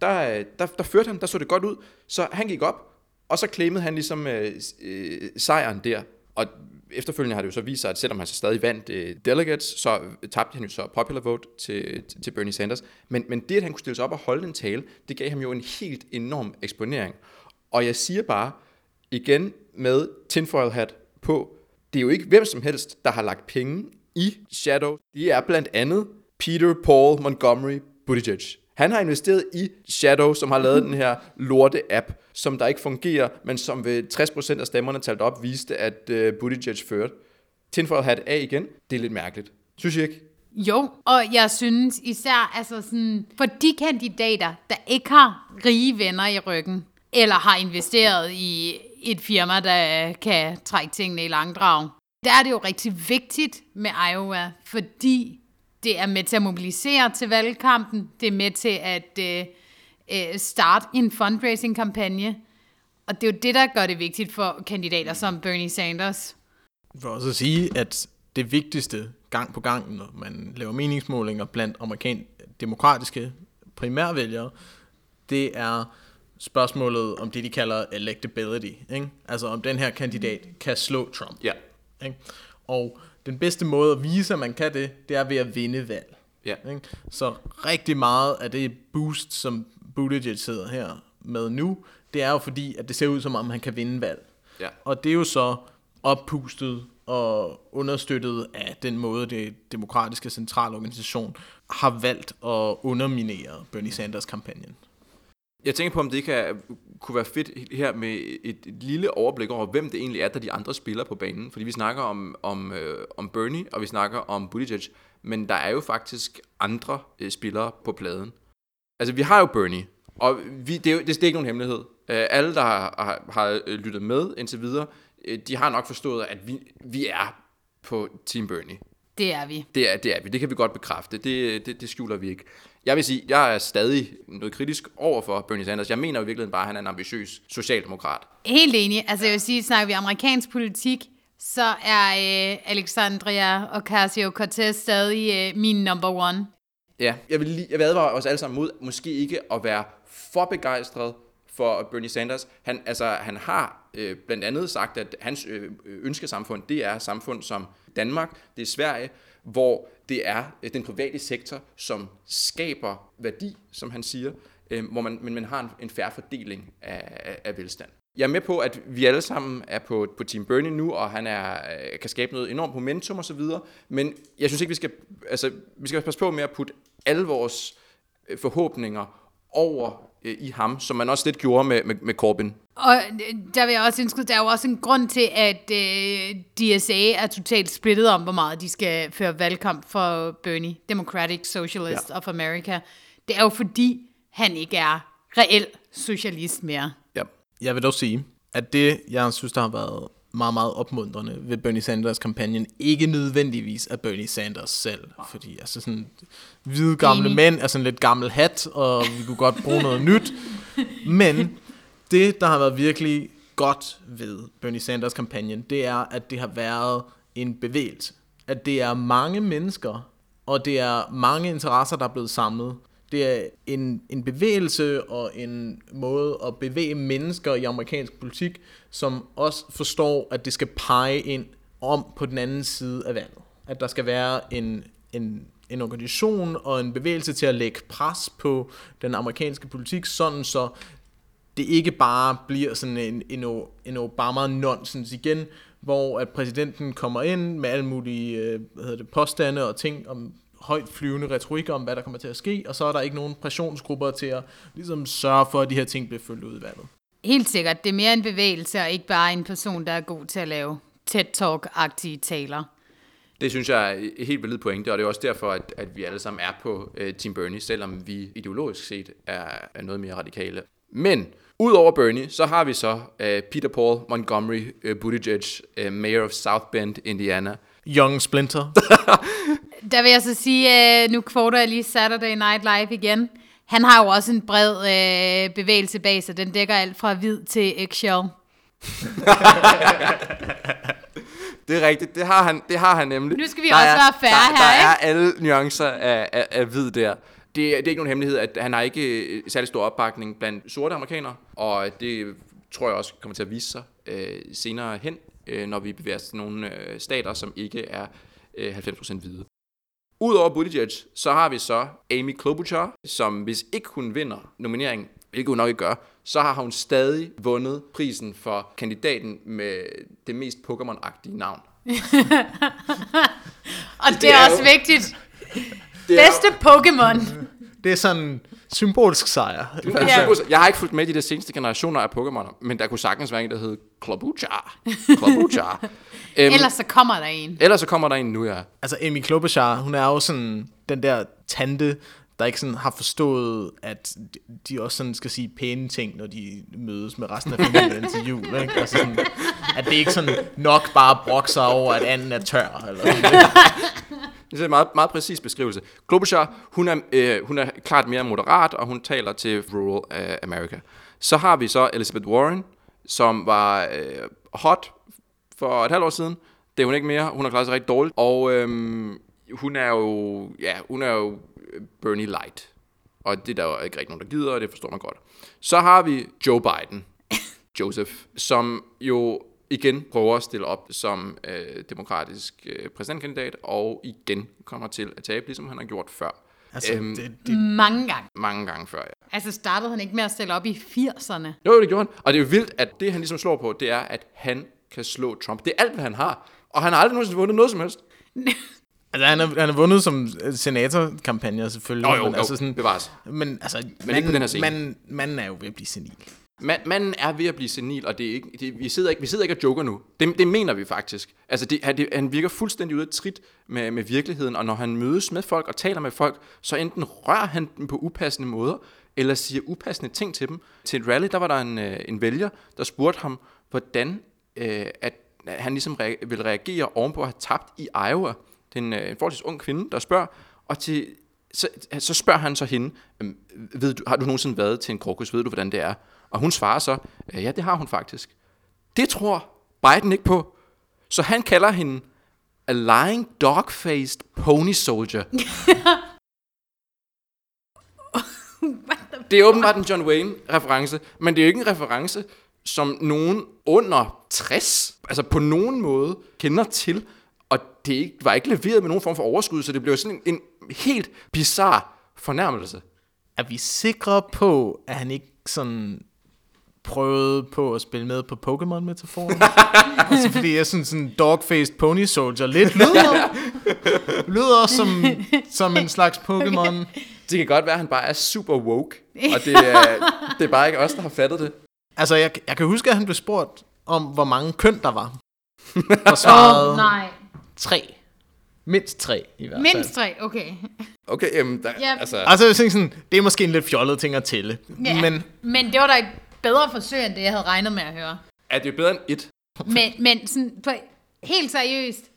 der, øh, der, der førte han, der så det godt ud, så han gik op, og så claimede han ligesom øh, øh, sejren der. Og efterfølgende har det jo så vist sig, at selvom han så stadig vandt øh, delegates, så tabte han jo så popular vote til, til- til Bernie Sanders. Men, men det, at han kunne stille sig op og holde en tale, det gav ham jo en helt enorm eksponering. Og jeg siger bare, igen med tinfoil hat på, det er jo ikke hvem som helst, der har lagt penge i Shadow. Det er blandt andet Peter Paul Montgomery Buttigieg. Han har investeret i Shadow, som har lavet den her lorte app, som der ikke fungerer, men som ved 60% af stemmerne talt op, viste, at uh, Buttigieg førte. Tinfoil hat af igen. Det er lidt mærkeligt. Synes I ikke? Jo, og jeg synes især, altså sådan, for de kandidater, der ikke har rige venner i ryggen, eller har investeret i et firma, der kan trække tingene i langdrag, der er det jo rigtig vigtigt med Iowa, fordi det er med til at mobilisere til valgkampen, det er med til at øh, øh, starte en fundraising-kampagne, og det er jo det, der gør det vigtigt for kandidater som Bernie Sanders. For også at sige, at det vigtigste gang på gang, når man laver meningsmålinger blandt amerikanske demokratiske primærvælgere, det er spørgsmålet om det, de kalder electability. Ikke? Altså om den her kandidat kan slå Trump. Ja. Ikke? Og den bedste måde at vise, at man kan det, det er ved at vinde valg. Ja. Ikke? Så rigtig meget af det boost, som Buttigieg sidder her med nu, det er jo fordi, at det ser ud som om, han kan vinde valg. Ja. Og det er jo så oppustet og understøttet af den måde, det demokratiske centralorganisation har valgt at underminere Bernie Sanders-kampagnen. Jeg tænker på, om det kan, kunne være fedt her med et, et lille overblik over, hvem det egentlig er, der de andre spiller på banen. Fordi vi snakker om, om, øh, om Bernie, og vi snakker om Buttigieg, men der er jo faktisk andre øh, spillere på pladen. Altså, vi har jo Bernie, og vi, det, er jo, det, det er ikke nogen hemmelighed. Øh, alle, der har, har, har lyttet med indtil videre, øh, de har nok forstået, at vi, vi er på Team Bernie. Det er vi. Det er, det er vi. Det kan vi godt bekræfte. Det, det, det skjuler vi ikke. Jeg vil sige, jeg er stadig noget kritisk over for Bernie Sanders. Jeg mener i virkeligheden bare, at han er en ambitiøs socialdemokrat. Helt enig. Altså jeg vil sige, snakker vi amerikansk politik, så er øh, Alexandria Ocasio-Cortez stadig øh, min number one. Ja, jeg vil, lige, jeg vil advare os alle sammen mod måske ikke at være for begejstret for Bernie Sanders. Han, altså, han har øh, blandt andet sagt, at hans øh, ønskesamfund, det er samfund som Danmark, det er Sverige, hvor det er øh, den private sektor, som skaber værdi, som han siger, øh, hvor man, men man har en, en færre fordeling af, af, velstand. Jeg er med på, at vi alle sammen er på, på Team Bernie nu, og han er, øh, kan skabe noget enormt momentum osv., men jeg synes ikke, vi skal, altså, vi skal passe på med at putte alle vores øh, forhåbninger over øh, i ham, som man også lidt gjorde med, med, med Corbyn. Og der vil jeg også indskyde, der er jo også en grund til, at øh, DSA er totalt splittet om, hvor meget de skal føre valgkamp for Bernie, Democratic Socialist ja. of America. Det er jo fordi, han ikke er reel socialist mere. Ja. Jeg vil dog sige, at det, jeg synes, der har været meget, meget opmuntrende ved Bernie Sanders kampagnen, ikke nødvendigvis af Bernie Sanders selv, fordi altså sådan hvide gamle mænd er sådan lidt gammel hat, og vi kunne godt bruge noget nyt, men det, der har været virkelig godt ved Bernie Sanders kampagnen, det er, at det har været en bevægelse. At det er mange mennesker, og det er mange interesser, der er blevet samlet. Det er en, en bevægelse og en måde at bevæge mennesker i amerikansk politik, som også forstår, at det skal pege ind om på den anden side af vandet. At der skal være en, en, en organisation og en bevægelse til at lægge pres på den amerikanske politik, sådan så det ikke bare bliver sådan en, en, en Obama-nonsens igen, hvor at præsidenten kommer ind med alle mulige øh, hvad hedder det, påstande og ting om højt flyvende retorik om, hvad der kommer til at ske, og så er der ikke nogen pressionsgrupper til at ligesom sørge for, at de her ting bliver følt ud i vandet. Helt sikkert. Det er mere en bevægelse, og ikke bare en person, der er god til at lave TED-talk-agtige taler. Det synes jeg er et helt valid pointe, og det er også derfor, at, at vi alle sammen er på uh, Team Bernie, selvom vi ideologisk set er, er noget mere radikale. Men Udover Bernie, så har vi så uh, Peter Paul Montgomery uh, Buttigieg, uh, mayor of South Bend, Indiana. Young Splinter. Der vil jeg så sige, uh, nu kvoter jeg lige Saturday Night Live igen. Han har jo også en bred uh, bevægelse bag sig. Den dækker alt fra hvid til eggshell. det er rigtigt, det har han, det har han nemlig. Nu skal vi der også er, være færre der, her, Der ikke? er alle nuancer af, af, af hvid der. Det, det er ikke nogen hemmelighed, at han har ikke øh, særlig stor opbakning blandt sorte amerikanere, og det tror jeg også kommer til at vise sig øh, senere hen, øh, når vi bevæger os til nogle øh, stater, som ikke er øh, 90% hvide. Udover Buttigieg, så har vi så Amy Klobuchar, som hvis ikke hun vinder nomineringen, hvilket hun nok ikke gør, så har hun stadig vundet prisen for kandidaten med det mest Pokémon-agtige navn. Og det, Det er, er også jo- vigtigt. Det er- Bedste Pokémon. Det er sådan symbolsk sejr. Ja. Jeg har ikke fulgt med i de der seneste generationer af Pokémon, men der kunne sagtens være en, der hed Klobuchar. Klobuchar. um, Ellers så kommer der en. ellers så kommer der en nu, ja. Altså Amy Klobuchar, hun er jo sådan den der tante, der ikke sådan har forstået, at de også sådan skal sige pæne ting, når de mødes med resten af familien til jul. Ikke? Altså sådan, at det ikke sådan nok bare brokke sig over, at anden er tør. Eller sådan. Det er en meget, meget præcis beskrivelse. Klobuchar, hun er, øh, hun er klart mere moderat, og hun taler til rural øh, America. Så har vi så Elizabeth Warren, som var øh, hot for et halvt år siden. Det er hun ikke mere. Hun har klaret sig rigtig dårligt. Og øh, hun er jo, ja, hun er jo øh, Bernie Light. Og det er der jo ikke rigtig nogen, der gider, og det forstår man godt. Så har vi Joe Biden, Joseph, som jo igen prøver at stille op som øh, demokratisk øh, præsidentkandidat, og igen kommer til at tabe, ligesom han har gjort før. Altså, Øhm. det, det, Mange gange. Mange gange før, ja. Altså startede han ikke med at stille op i 80'erne. Jo, det gjorde han. Og det er jo vildt, at det han ligesom slår på, det er, at han kan slå Trump. Det er alt, hvad han har. Og han har aldrig nogensinde vundet noget som helst. Altså, han har, han har vundet som øh, senatorkampagne selvfølgelig. Jo, jo, men, jo, altså sådan, bevares. men altså, Men ikke på den her scene. Man, manden er jo ved at blive senil. Man, manden er ved at blive senil, og det er ikke, det, vi, sidder ikke, vi sidder ikke og joker nu. Det, det mener vi faktisk. Altså, det, han, det, han virker fuldstændig ude af trit med, med virkeligheden, og når han mødes med folk og taler med folk, så enten rører han dem på upassende måder, eller siger upassende ting til dem. Til et rally, der var der en, øh, en vælger, der spurgte ham, hvordan øh, at øh, han ligesom rea- vil reagere ovenpå at have tabt i Iowa. Det er en, øh, en forholdsvis ung kvinde, der spørger, og til, så, så spørger han så hende, øhm, ved du, har du nogensinde været til en krokus, ved du hvordan det er? Og hun svarer så, "Øh, ja det har hun faktisk. Det tror Biden ikke på. Så han kalder hende a lying dog-faced pony soldier. det er åbenbart en John Wayne-reference, men det er jo ikke en reference, som nogen under 60, altså på nogen måde, kender til. Og det var ikke leveret med nogen form for overskud, så det blev sådan en, en helt bizarre fornærmelse. Er vi sikre på, at han ikke sådan prøvede på at spille med på Pokémon-metaforen? altså, fordi jeg synes sådan dog-faced pony soldier lidt lyder, lyder som, som en slags Pokémon. Det kan godt være, at han bare er super woke, og det er, det er bare ikke os, der har fattet det. Altså, jeg, jeg kan huske, at han blev spurgt om, hvor mange køn der var. Og svarede Åh, nej. tre. Mindst tre, i hvert fald. Mindst tre, okay. Okay, jamen, der, Ja. altså... Altså, jeg tænkte sådan, det er måske en lidt fjollet ting at tælle. Ja. Men men det var da bedre forsøg, end det, jeg havde regnet med at høre. Er det bedre end et? Men, men sådan, på, helt seriøst,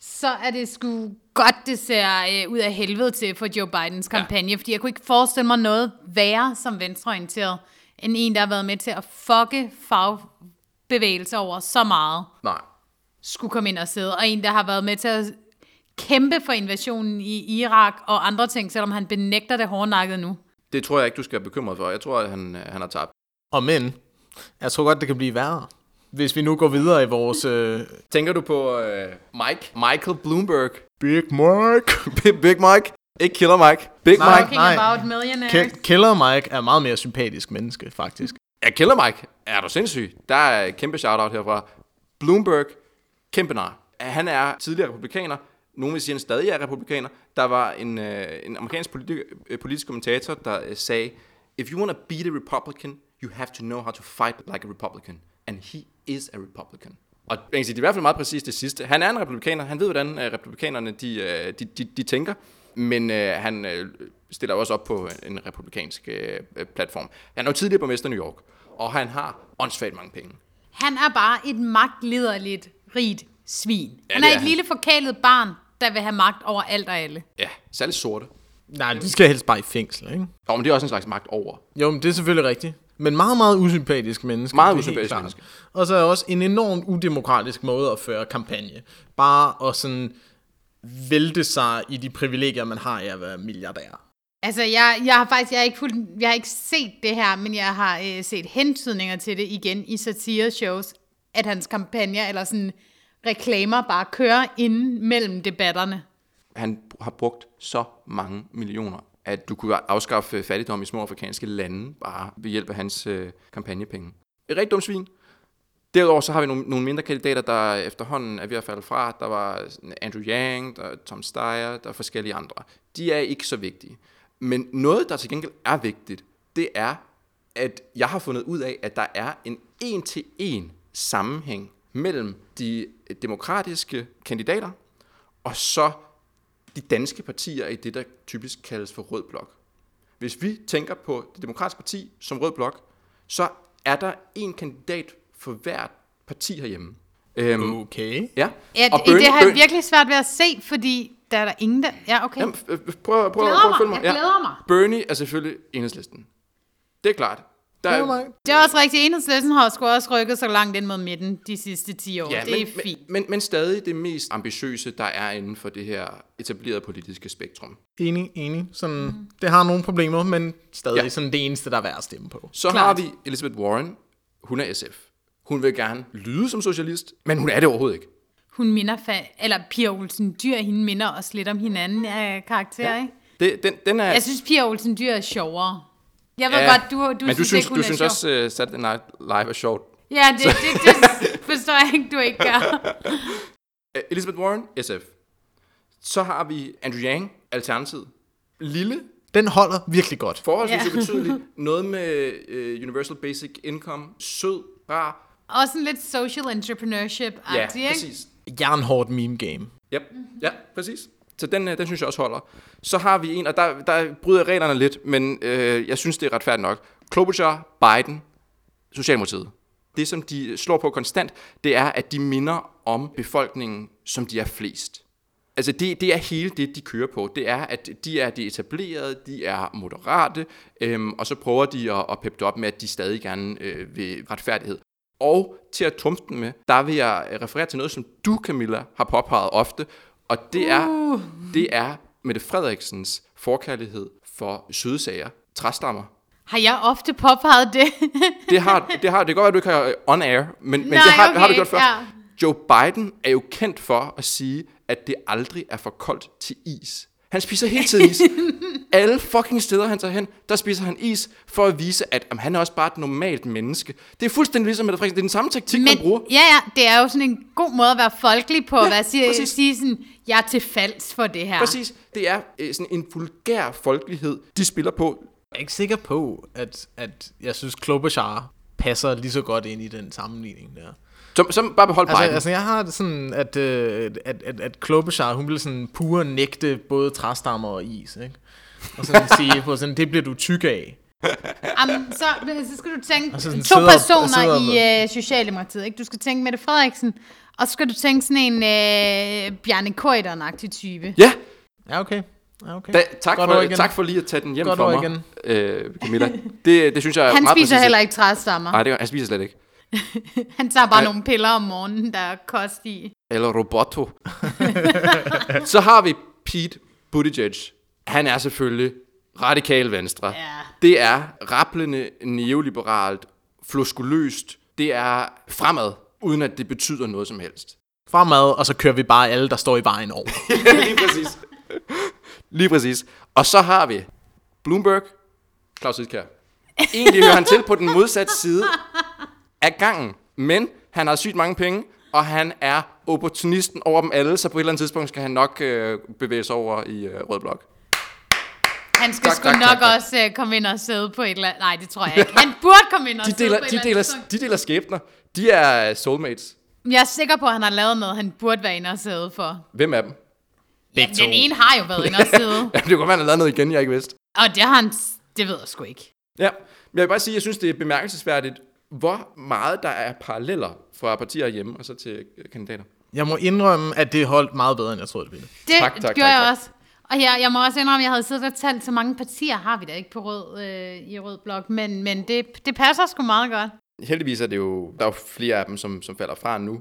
så er det sgu godt, det ser øh, ud af helvede til for Joe Bidens kampagne, ja. fordi jeg kunne ikke forestille mig noget værre som venstreorienteret, end en, der har været med til at fucke fagbevægelser over så meget, Nej. skulle komme ind og sidde, og en, der har været med til at kæmpe for invasionen i Irak og andre ting, selvom han benægter det hårdnakket nu. Det tror jeg ikke, du skal være bekymret for. Jeg tror, at han, han har tabt. Og men, jeg tror godt, det kan blive værre. Hvis vi nu går videre i vores... Øh, Tænker du på øh, Mike? Michael Bloomberg. Big Mike. Big Mike. Ikke Killer Mike. Big Nej. Mike. Talking about millionaires. Ke- Killer Mike er meget mere sympatisk menneske, faktisk. Ja, Killer Mike. Er du sindssyg? Der er et kæmpe shout-out herfra. Bloomberg. Kæmpe nar. Han er tidligere republikaner. Nogen vil sige, at han stadig er republikaner. Der var en, øh, en amerikansk politi- øh, politisk kommentator, der øh, sagde, If you want to beat a Republican, you have to know how to fight like a Republican. And he is a Republican. Og man kan sige, det er i hvert fald meget præcis det sidste. Han er en republikaner. Han ved, hvordan øh, republikanerne de, øh, de, de, de tænker. Men øh, han øh, stiller også op på en republikansk øh, øh, platform. Han er jo tidligere borgmester i New York. Og han har åndssvagt mange penge. Han er bare et magtliderligt, rigt svin. Ja, han er er et han. lille forkælet barn, der vil have magt over alt og alle. Ja, særligt sorte. Nej, de skal helst bare i fængsel, ikke? Og men det er også en slags magt over. Jo, men det er selvfølgelig rigtigt. Men meget, meget usympatisk menneske. Meget usympatisk menneske. Og så er også en enormt udemokratisk måde at føre kampagne. Bare at sådan vælte sig i de privilegier, man har af at være milliardær. Altså, jeg, jeg har faktisk jeg har ikke, fuldt, jeg har ikke set det her, men jeg har øh, set hentydninger til det igen i satire-shows, at hans kampagner eller sådan reklamer bare kører ind mellem debatterne. Han har brugt så mange millioner, at du kunne afskaffe fattigdom i små afrikanske lande, bare ved hjælp af hans øh, kampagnepenge. Et rigtig dumt svin. Derudover så har vi nogle, nogle mindre kandidater, der efterhånden er ved at falde fra. Der var Andrew Yang, der er Tom Steyer, der er forskellige andre. De er ikke så vigtige. Men noget, der til gengæld er vigtigt, det er, at jeg har fundet ud af, at der er en en-til-en sammenhæng mellem de demokratiske kandidater og så de danske partier i det, der typisk kaldes for rød blok. Hvis vi tænker på det demokratiske parti som rød blok, så er der en kandidat for hvert parti herhjemme. Øhm, Okay. ja. Ja, Og det, Bernie- det har jeg virkelig svært ved at se, fordi der er der ingen, der... Ja, okay. Jamen, øh, øh, prøv, prøv, Glæder prøv at følge mig, mig. jeg glæder mig. Bernie er selvfølgelig enhedslisten. Det er klart. Der er, Mike. Det er også rigtigt. Enhedslisten har sgu også rykket så langt ind mod midten de sidste 10 år. Ja, det er men, fint. Men, men, men stadig det mest ambitiøse, der er inden for det her etablerede politiske spektrum. Enig, enig. Sådan, mm. Det har nogle problemer, men stadig ja. sådan det eneste, der er værd at stemme på. Så Klart. har vi Elizabeth Warren. Hun er SF. Hun vil gerne lyde som socialist, men hun er det overhovedet ikke. Hun minder, fa- eller Pia Olsen Dyr, hende minder også lidt om hinanden af karakter, ja. ikke? Det, den, den er, Jeg synes, Pia Olsen Dyr er sjovere. Jeg ved ja, godt, du, du men synes, du synes, ikke, du er synes sjov. også, uh, Saturday Night Live er sjovt. Ja, det, det, det forstår jeg ikke, du ikke gør. Øh, Elizabeth Warren, SF. Så har vi Andrew Yang, Alternativet. Lille, Den holder virkelig godt. forholdsvis Ja. ubetydeligt. Noget med uh, Universal Basic Income. Sød, rar. Også en lidt social entrepreneurship-agtig, Ja, præcis. Jernhårdt meme game. Yep. Ja, præcis. Så den, øh, den synes jeg også holder. Så har vi en, og der, der bryder jeg reglerne lidt, men øh, jeg synes, det er retfærdigt nok. Klobuchar, Biden, Socialdemokratiet. Det, som de slår på konstant, det er, at de minder om befolkningen, som de er flest. Altså, det, det er hele det, de kører på. Det er, at de er de etablerede, de er moderate, øhm, og så prøver de at, at peppe det op med, at de stadig gerne øh, vil retfærdighed. Og til at trumfe den med, der vil jeg referere til noget, som du, Camilla, har påpeget ofte, og det er, uh. det er Mette Frederiksens forkærlighed for søde sager, træstammer. Har jeg ofte påpeget det? Det har, det har, det kan godt være, du ikke har on air, men, men Nej, det har, okay, har du gjort før. ja. Joe Biden er jo kendt for at sige, at det aldrig er for koldt til is. Han spiser hele tiden is. Alle fucking steder, han tager hen, der spiser han is, for at vise, at jamen, han er også bare et normalt menneske. Det er fuldstændig ligesom Mette Frederiksen. Det er den samme taktik, man bruger. ja, ja, det er jo sådan en god måde at være folkelig på, at være, sige, sige sådan, jeg er til falds for det her. Præcis. Det er øh, sådan en vulgær folkelighed, de spiller på. Jeg er ikke sikker på, at, at jeg synes, Klobuchar passer lige så godt ind i den sammenligning der. Så, så bare behold Altså, Biden. altså jeg har det sådan, at, øh, at, at, at Klobuchar, hun ville sådan pure nægte både træstammer og is, ikke? Og sådan sige på sådan, det bliver du tyk af. Jamen, så, så skal du tænke sådan to sidder- personer sidder- i uh, Socialdemokratiet. Ikke? Du skal tænke Mette Frederiksen, og så skal du tænke sådan en uh, Bjarne Korydon-agtig type. Ja, Ja, okay. Ja, okay. da, tak, Godt for, igen. tak for lige at tage den hjem Godt for mig, igen. øh, Camilla. Det, det synes jeg er Han meget spiser præcist. heller ikke træstammer. Nej, det, han spiser slet ikke. Han tager bare Ja. nogle piller om morgenen, der er kost i. Eller Roboto. så har vi Pete Buttigieg. Han er selvfølgelig radikal venstre. Ja. Det er rapplende neoliberalt, floskuløst. Det er fremad, uden at det betyder noget som helst. Fremad, og så kører vi bare alle, der står i vejen over. Lige præcis. Lige præcis. Og så har vi Bloomberg, Claus Hidkjær. Egentlig hører han til på den modsatte side af gangen, men han har sygt mange penge, og han er opportunisten over dem alle, så på et eller andet tidspunkt skal han nok øh, bevæge sig over i øh, Rød Blok. Han skal Tak, sgu tak, nok tak, tak. også uh, komme ind og sidde på et eller andet... Nej, det tror jeg ikke. Han burde komme ind og De sidde deler, på et de, eller andet deler, de deler skæbner. De er soulmates. Jeg er sikker på, at han har lavet noget, han burde være inde og sidde for. Hvem af dem? Ja, den ene har jo været inde og sidde. Ja, det kunne være, han har lavet noget igen, jeg ikke vidste. og det har han... Det ved jeg sgu ikke. Ja, men jeg vil bare sige, at jeg synes, det er bemærkelsesværdigt, hvor meget der er paralleller fra partier hjemme og så til øh, kandidater. Jeg må indrømme, at det holdt meget bedre, end jeg troede, det ville. Det Tak, tak, gjorde tak, jeg tak. også. Og jeg, jeg må også indrømme, at jeg havde siddet og talt, så mange partier har vi da ikke på rød, øh, i rød blok, men, men det, det passer sgu meget godt. Heldigvis er det jo, der er jo flere af dem, som, som falder fra nu.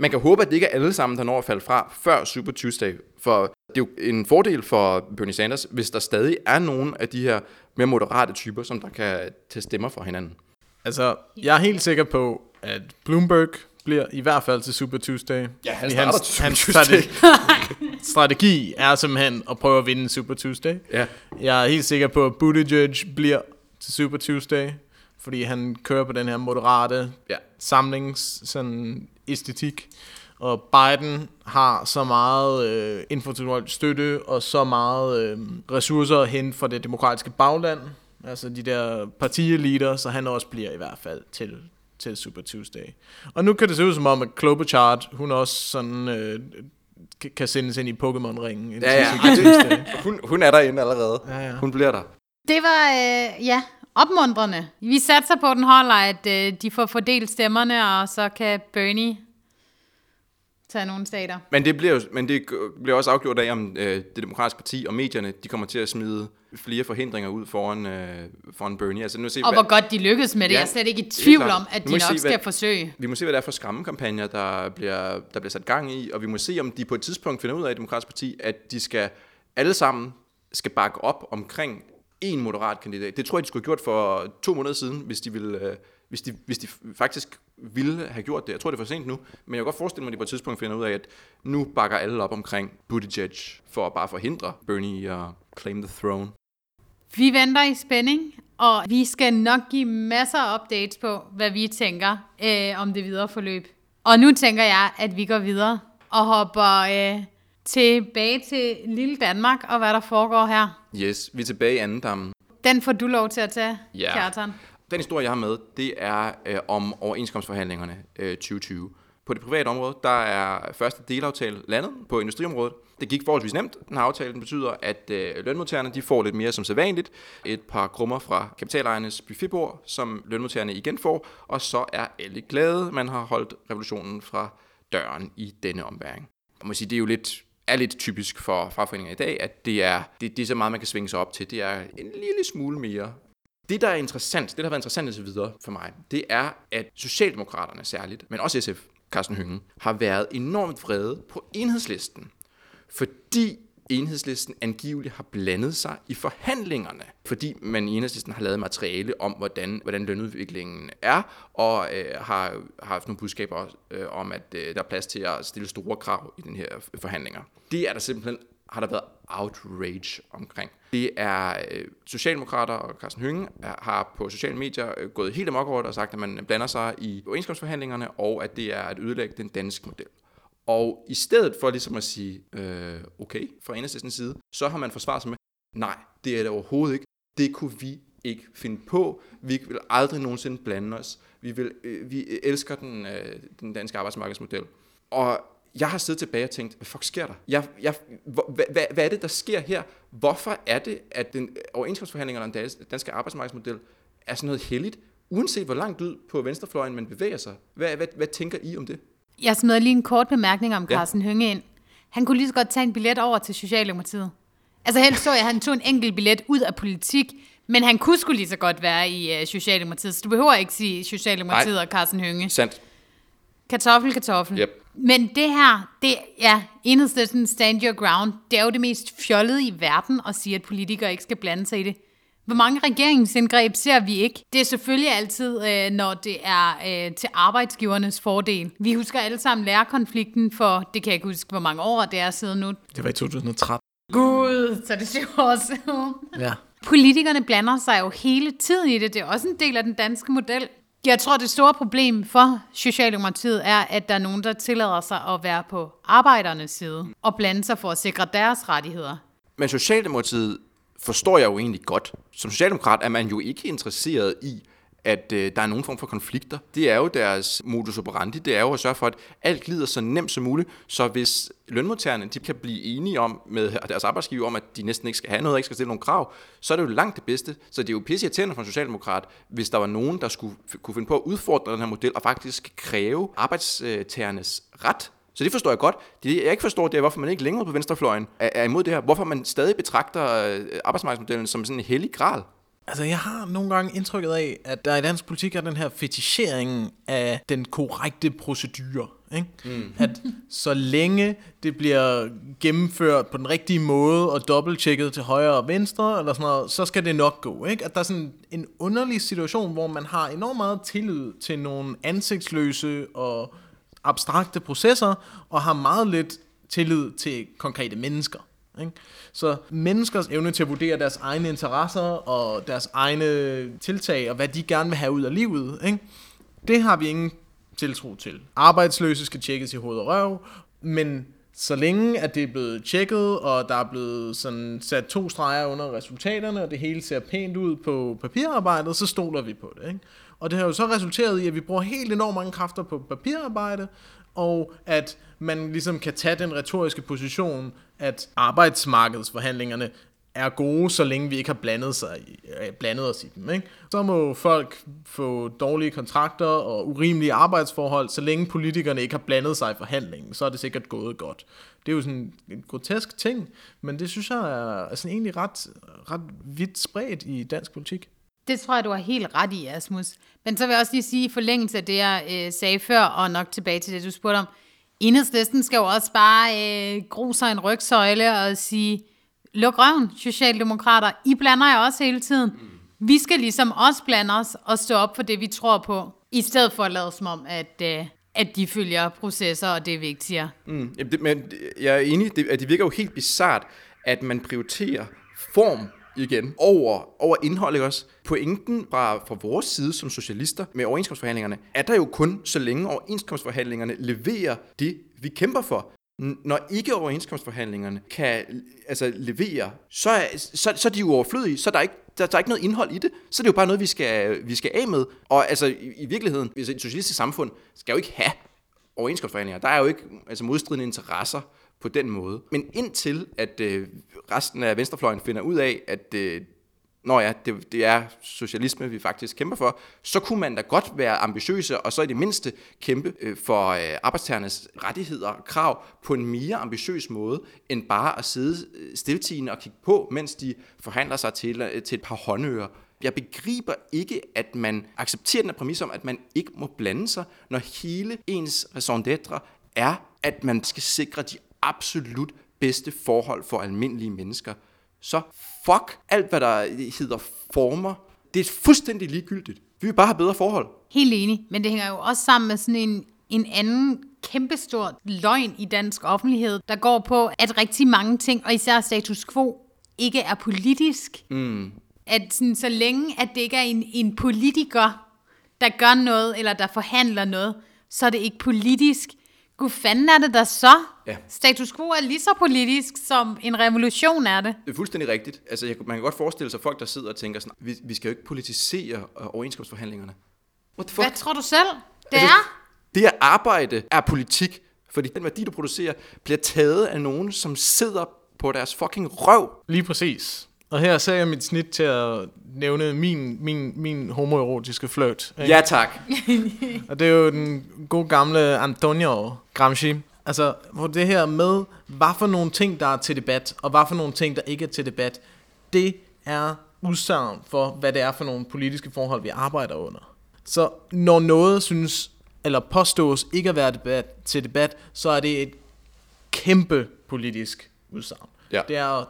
Man kan håbe, at det ikke er alle sammen, der når at falde fra før Super Tuesday. For det er jo en fordel for Bernie Sanders, hvis der stadig er nogen af de her mere moderate typer, som der kan tage stemmer for hinanden. Altså, jeg er helt sikker på, at Bloomberg bliver i hvert fald til Super Tuesday. Ja, han starter hans, Super hans Tuesday. strategi, strategi er simpelthen at prøve at vinde Super Tuesday. Ja. Jeg er helt sikker på, at Buttigieg bliver til Super Tuesday, fordi han kører på den her moderate Ja. samlings sådan, æstetik. Og Biden har så meget øh, infrastrukturel støtte og så meget øh, ressourcer hente fra det demokratiske bagland, altså de der partieliter, så han også bliver i hvert fald til, til Super Tuesday. Og nu kan det se ud som om, at Klobuchar, hun også sådan, øh, kan- sendes ind i Pokémon-ringen. Ja, ja. Hun, hun er derinde allerede. Ja, ja. Hun bliver der. Det var, øh, ja, opmuntrende. Vi satser på, at den holder, at øh, de får fordelt stemmerne, og så kan Bernie tage nogle stater. Men det bliver, jo, men det bliver også afgjort af, om øh, det demokratiske parti og medierne, de kommer til at smide flere forhindringer ud foran, øh, foran Bernie. Altså, nu se, Og hvad- hvor godt de lykkes med det. Ja, Jeg er slet ikke i tvivl om, at de nok se, skal hvad- forsøge. Vi må se, hvad det er for skræmmekampagner, der bliver, der bliver sat gang i, og vi må se, om de på et tidspunkt finder ud af i Demokratisk Parti, at de skal alle sammen skal bakke op omkring en moderat kandidat. Det tror jeg, de skulle have gjort for to måneder siden, hvis de, ville, øh, hvis de, hvis de faktisk ville have gjort det. Jeg tror, det er for sent nu, men jeg kan godt forestille mig, at de på et tidspunkt finder ud af, at nu bakker alle op omkring Buttigieg for at bare forhindre Bernie i at claim the throne. Vi venter i spænding, og vi skal nok give masser af updates på, hvad vi tænker øh, om det videre forløb. Og nu tænker jeg, at vi går videre og hopper øh, tilbage til lille Danmark og hvad der foregår her. Yes, vi er tilbage i anden dammen. Den får du lov til at tage, Ja. Kjartan. Den historie, jeg har med, det er øh, om overenskomstforhandlingerne øh, 2020. På det private område, der er første delaftale landet på industriområdet. Det gik forholdsvis nemt. Den her aftale den betyder, at øh, lønmodtagerne de får lidt mere som sædvanligt. Et par krummer fra kapitalejernes buffetbord, som lønmodtagerne igen får. Og så er alle glade. Man har holdt revolutionen fra døren i denne ombæring. Jeg må sige, det er jo lidt er lidt typisk for fagforeninger i dag, at det er, det, det er så meget, man kan svinge sig op til. Det er en lille smule mere det, der er interessant, det, der har været interessant indtil videre for mig, det er, at Socialdemokraterne særligt, men også SF, Carsten Hynge, har været enormt vrede på enhedslisten, fordi enhedslisten angiveligt har blandet sig i forhandlingerne, fordi man i enhedslisten har lavet materiale om, hvordan, hvordan lønudviklingen er, og øh, har, har haft nogle budskaber øh, om, at øh, der er plads til at stille store krav i den her forhandlinger. Det er der simpelthen har der været outrage omkring. Det er øh, Socialdemokrater og Carsten Hynge har på sociale medier øh, gået helt amok over det og sagt, at man blander sig i overenskomstforhandlingerne, og at det er at ødelægge den danske model. Og i stedet for ligesom at sige, øh, okay, fra enhedslistens side, så har man forsvaret sig med, nej, det er det overhovedet ikke. Det kunne vi ikke finde på. Vi vil aldrig nogensinde blande os. Vi, vil, øh, vi elsker den, øh, den danske arbejdsmarkedsmodel. Og jeg har siddet tilbage og tænkt, hvad fuck sker der? Jeg, jeg, hvad, hvad, hvad er det, der sker her? Hvorfor er det, at den overenskomstforhandlingerne om den danske arbejdsmarkedsmodel er sådan noget heldigt, uanset hvor langt ud på venstrefløjen man bevæger sig? Hvad, hvad, hvad tænker I om det? Jeg smider lige en kort bemærkning om Ja. Carsten Hønge ind. Han kunne lige så godt tage en billet over til Socialdemokratiet. Altså helst så jeg, at han tog en enkelt billet ud af politik, men han kunne sgu lige så godt være i uh, Socialdemokratiet, så du behøver ikke sige Socialdemokratiet Nej. og Carsten Hønge. Sandt. Kartoffel, kartoffel. Yep. Men det her, det er enhedslisten stand your ground. Det er jo det mest fjollede i verden at sige, at politikere ikke skal blande sig i det. Hvor mange regeringsindgreb ser vi ikke? Det er selvfølgelig altid, øh, når det er øh, til arbejdsgivernes fordel. Vi husker alle sammen lærerkonflikten for, det kan jeg ikke huske, hvor mange år det er siden nu. Det var i 2013. Gud, så er det syv år siden. Ja. Politikerne blander sig jo hele tiden i det. Det er også en del af den danske model. Jeg tror, det store problem for Socialdemokratiet er, at der er nogen, der tillader sig at være på arbejdernes side og blande sig for at sikre deres rettigheder. Men Socialdemokratiet forstår jeg jo egentlig godt. Som socialdemokrat er man jo ikke interesseret i, at øh, der er nogen form for konflikter. Det er jo deres modus operandi, det er jo at sørge for, at alt glider så nemt som muligt, så hvis lønmodtagerne de kan blive enige om med deres arbejdsgiver om, at de næsten ikke skal have noget, og ikke skal stille nogle krav, så er det jo langt det bedste. Så det er jo pisse irriterende for en socialdemokrat, hvis der var nogen, der skulle f- kunne finde på at udfordre den her model og faktisk kræve arbejdstagernes ret så det forstår jeg godt. Det, jeg ikke forstår, det er, hvorfor man ikke længere på venstrefløjen er, er imod det her. Hvorfor man stadig betragter øh, arbejdsmarkedsmodellen som sådan en hellig gral. Altså, jeg har nogle gange indtrykket af, at der i dansk politik er den her fetichering af den korrekte procedure. Ikke? Mm. At så længe det bliver gennemført på den rigtige måde og dobbelttjekket til højre og venstre, eller sådan noget, så skal det nok gå. Ikke? At der er sådan en underlig situation, hvor man har enormt meget tillid til nogle ansigtsløse og abstrakte processer, og har meget lidt tillid til konkrete mennesker. Ikke? Så menneskers evne til at vurdere deres egne interesser og deres egne tiltag og hvad de gerne vil have ud af livet, ikke? det har vi ingen tiltro til. Arbejdsløse skal tjekkes i hoved og røv, men så længe at det er blevet tjekket, og der er blevet sådan sat to streger under resultaterne, og det hele ser pænt ud på papirarbejdet, så stoler vi på det. Ikke? Og det har jo så resulteret i, at vi bruger helt enormt mange kræfter på papirarbejde, og at man ligesom kan tage den retoriske position, at arbejdsmarkedsforhandlingerne er gode, så længe vi ikke har blandet, sig i, øh, blandet os i dem. Ikke? Så må folk få dårlige kontrakter og urimelige arbejdsforhold, så længe politikerne ikke har blandet sig i forhandlingen, så er det sikkert gået godt. Det er jo sådan en grotesk ting, men det synes jeg er, er sådan egentlig ret, ret vidt spredt i dansk politik. Det tror jeg, du har helt ret i, Asmus. Men så vil jeg også lige sige, i forlængelse af det, jeg øh, sagde før, og nok tilbage til det, du spurgte om, enhedslisten skal jo også bare øh, gro sig en rygsøjle og sige, luk røven, Socialdemokrater, I blander jer også hele tiden. Vi skal ligesom også blande os og stå op for det, vi tror på, i stedet for at lade som om, at, øh, at de følger processer, og det er vigtigere. Mm. Jamen, det, men jeg er enig, det, at det virker jo helt bizart, at man prioriterer form igen over, over indhold, ikke også? Pointen fra, fra vores side som socialister med overenskomstforhandlingerne, er der jo kun, så længe overenskomstforhandlingerne leverer det, vi kæmper for. Når ikke overenskomstforhandlingerne kan altså, levere, så er, så, så er de jo overflødige, så er der ikke der, der er ikke noget indhold i det, så er det jo bare noget, vi skal, vi skal af med. Og altså, i, i virkeligheden, hvis et socialistisk samfund skal jo ikke have overenskomstforhandlinger. Der er jo ikke altså, modstridende interesser på den måde. Men indtil, at øh, resten af venstrefløjen finder ud af, at øh, når ja, det, det er socialisme, vi faktisk kæmper for, så kunne man da godt være ambitiøse, og så i det mindste kæmpe øh, for øh, arbejdstagernes rettigheder og krav på en mere ambitiøs måde, end bare at sidde øh, stiltigende og kigge på, mens de forhandler sig til, øh, til et par håndører. Jeg begriber ikke, at man accepterer den her præmis om, at man ikke må blande sig, når hele ens raison d'être er, at man skal sikre de absolut bedste forhold for almindelige mennesker. Så fuck alt, hvad der hedder former. Det er fuldstændig ligegyldigt. Vi vil bare have bedre forhold. Helt enig, men det hænger jo også sammen med sådan en, en anden kæmpestor løgn i dansk offentlighed, der går på, at rigtig mange ting, og især status quo, ikke er politisk. Mm. At sådan, så længe, at det ikke er en, en politiker, der gør noget, eller der forhandler noget, så er det ikke politisk. Gud fanden er det der så? Ja. Status quo er lige så politisk, som en revolution er det. Det er fuldstændig rigtigt. Altså, jeg, man kan godt forestille sig folk, der sidder og tænker sådan, vi, vi skal jo ikke politisere øh, overenskomstforhandlingerne. What the fuck? Hvad tror du selv, det Altså, er? Det at arbejde er politik, fordi den værdi, du producerer, bliver taget af nogen, som sidder på deres fucking røv. Lige præcis. Og her ser jeg mit snit til at nævne min, min, min homoerotiske flirt. ikke? Ja, tak. Og det er jo den gode gamle Antonio Gramsci. Altså, hvor det her med, hvad for nogle ting, der er til debat, og hvad for nogle ting, der ikke er til debat, det er udsagn for, hvad det er for nogle politiske forhold, vi arbejder under. Så når noget synes, eller påstås ikke at være debat, til debat, så er det et kæmpe politisk udsagn. Ja. Det er at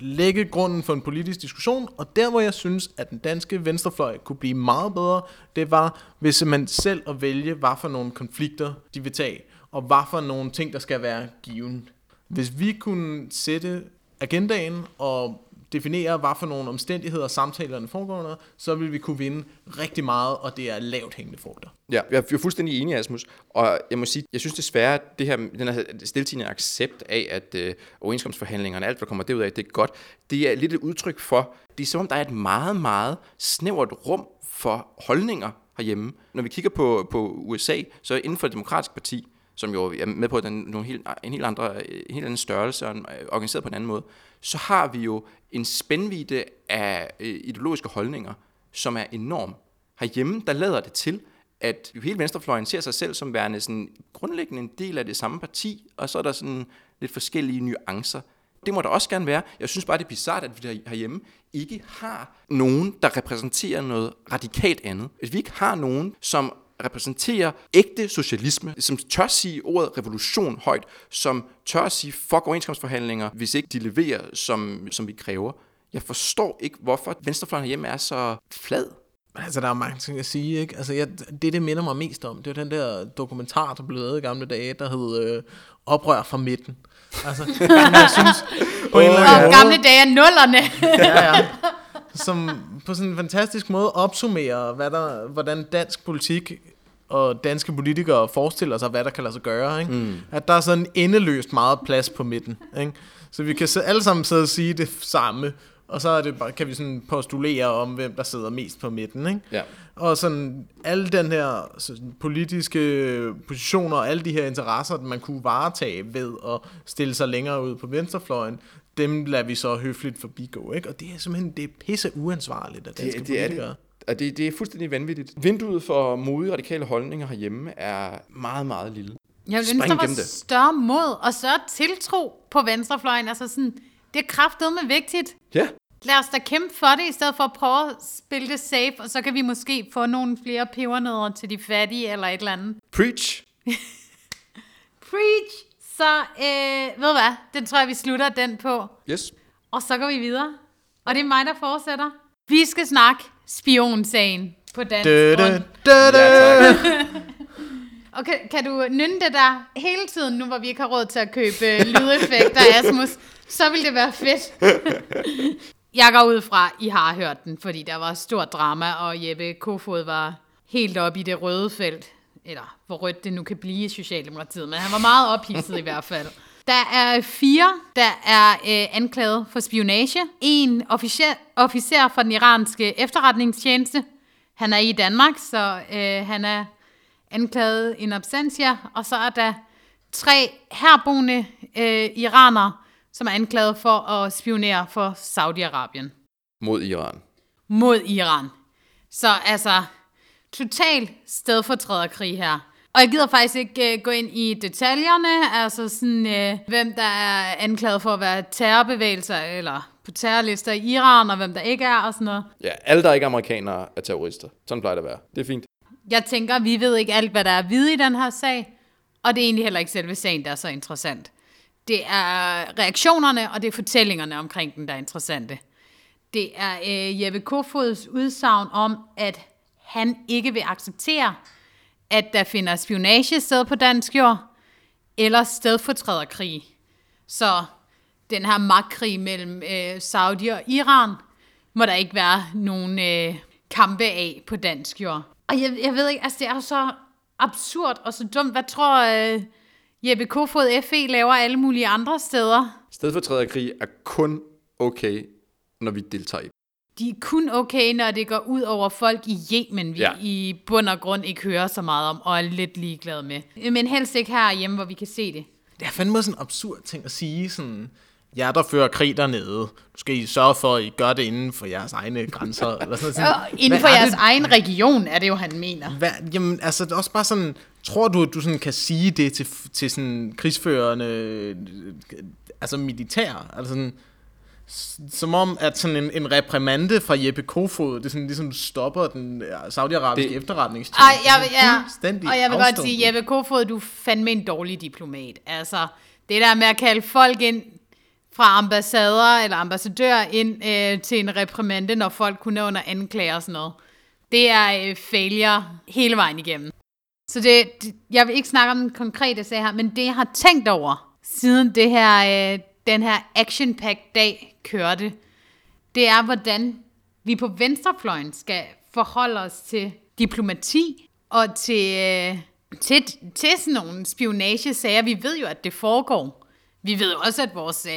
lægge grunden for en politisk diskussion, og der hvor jeg synes, at den danske venstrefløj kunne blive meget bedre, det var, hvis man selv at vælge, hvad for nogle konflikter de vil tage, og hvad for nogle ting, der skal være given. Hvis vi kunne sætte agendaen og definere, hvad for nogle omstændigheder samtalerne foregår under, så vil vi kunne vinde rigtig meget, og det er lavt hængende frugter. Ja, jeg er fuldstændig enig, Asmus. Og jeg må sige, jeg synes desværre, at det her, den her stiltigende accept af, at øh, overenskomstforhandlingerne, alt hvad kommer derud af, det er godt, det er lidt et udtryk for, det er som om, der er et meget, meget snævert rum for holdninger herhjemme. Når vi kigger på, på USA, så inden for et demokratisk parti, som jo er med på den, nogle helt, en helt, andre, en helt anden størrelse og øh, organiseret på en anden måde, så har vi jo en spændvidde af øh, ideologiske holdninger, som er enorm. Herhjemme, der lader det til, at hele venstrefløjen ser sig selv som værende sådan grundlæggende en del af det samme parti, og så er der sådan lidt forskellige nuancer. Det må der også gerne være. Jeg synes bare, det er bizart, at vi herhjemme ikke har nogen, der repræsenterer noget radikalt andet. At vi ikke har nogen, som repræsenterer ægte socialisme, som tør sige ordet revolution højt, som tør sige fuck overenskomstforhandlinger, hvis ikke de leverer, som, som vi kræver. Jeg forstår ikke, hvorfor venstrefløjen herhjemme er så flad. Men altså, der er mange ting at sige, ikke? Altså, jeg, det, det minder mig mest om, det er den der dokumentar, der blev lavet i gamle dage, der hed øh, Oprør fra midten. Altså, jeg synes, på en eller anden gamle dage er nullerne. ja, ja, som på sådan en fantastisk måde opsummerer, hvad der, hvordan dansk politik og danske politikere forestiller sig, hvad der kan lade sig gøre. Ikke? Mm. At der er sådan endeløst meget plads på midten. Ikke? Så vi kan så alle sammen sidde og sige det samme, og så er det bare, kan vi sådan postulere om, hvem der sidder mest på midten. Ikke? Ja. Og sådan alle den her sådan, politiske positioner og alle de her interesser, man kunne varetage ved at stille sig længere ud på venstrefløjen, dem lader vi så høfligt forbigå. Ikke? Og det er simpelthen det er pisse uansvarligt af danske Det, det er politikere. det. Og det, det er fuldstændig vanvittigt. Vinduet for modige radikale holdninger herhjemme er meget, meget lille. Jeg vil ønske, der var større mod og større tiltro på venstrefløjen. Altså sådan, det er kraftedeme vigtigt. Ja, Lad os da kæmpe for det, i stedet for at prøve at spille det safe, og så kan vi måske få nogle flere pebernødder til de fattige, eller et eller andet. preach. Preach! Så, øh, ved du hvad, den tror jeg, vi slutter den på. Yes. Og så går vi videre. Og det er mig, der fortsætter. Vi skal snakke spionsagen på dansk grund. dø, dø, dø. Ja. Og kan, kan du nynne det der hele tiden, nu hvor vi ikke har råd til at købe øh, lydeffekter, Asmus, så vil det være fedt. Jeg går ud fra, I har hørt den, fordi der var stort drama, og Jeppe Kofod var helt oppe i det røde felt eller hvor rødt det nu kan blive i Socialdemokratiet, men han var meget ophidset i hvert fald. Der er fire, der er øh, anklaget for spionage. En officer, officer fra den iranske efterretningstjeneste. Han er i Danmark, så øh, han er anklaget in absentia. Og så er der tre herboende øh, iranere, som er anklaget for at spionere for Saudi-Arabien Mod Iran. mod Iran. Så altså, total stedfortræderkrig her. Og jeg gider faktisk ikke uh, gå ind i detaljerne, altså sådan, uh, hvem der er anklaget for at være terrorbevægelser, eller på terrorlister i Iran, og hvem der ikke er, og sådan noget. Ja, alle, der ikke er amerikanere, er terrorister. Sådan plejer det at være. Det er fint. Jeg tænker, vi ved ikke alt, hvad der er at vide i den her sag, og det er egentlig heller ikke selve sagen, der er så interessant. Det er reaktionerne, og det er fortællingerne omkring den, der er interessante. Det er øh, Jeppe Kofods udsagn om, at han ikke vil acceptere, at der finder spionage sted på dansk jord, eller stedfortræderkrig. Så den her magtkrig mellem øh, Saudi og Iran, må der ikke være nogen øh, kampe af på dansk jord. Og jeg, jeg ved ikke, altså det er jo så absurd og så dumt. Hvad tror øh, Jeppe Kofod FE laver alle mulige andre steder? Stedfortræderkrig er kun okay, når vi deltager i. De er kun okay, når det går ud over folk i Yemen, vi Ja. ja. i bund og grund ikke hører så meget om, og er lidt ligeglade med. Men helst ikke herhjemme, hvor vi kan se det. Det er fandme sådan en absurd ting at sige, sådan, jer der fører krig dernede, nu skal I sørge for, at I gør det inden for jeres egne grænser. Eller sådan, sådan. Og inden for er jeres det- egen region, er det jo, han mener. Hvad, jamen, altså, det er også bare sådan, tror du, at du sådan kan sige det til, til sådan krigsførende, altså militær, altså sådan, som om, at sådan en, en reprimande fra Jeppe Kofod, det sådan, ligesom stopper den saudiarabiske Det- efterretningstjeneste. Ej, jeg, vil- ja, fuldstændig og jeg vil godt afstumpet. sige, Jeppe Kofod, du er fandme en dårlig diplomat. Altså, det der med at kalde folk ind fra ambassader eller ambassadør ind øh, til en reprimande, når folk kunne under anklager og sådan noget. Det er øh, failure hele vejen igennem. Så det, det, jeg vil ikke snakke om den konkrete sag her, men det jeg har tænkt over, siden det her, øh, den her action pack dag kørte, det er, hvordan vi på venstrefløjen skal forholde os til diplomati og til, øh, til, til sådan nogle spionagesager. Vi ved jo, at det foregår. Vi ved jo også, at vores øh,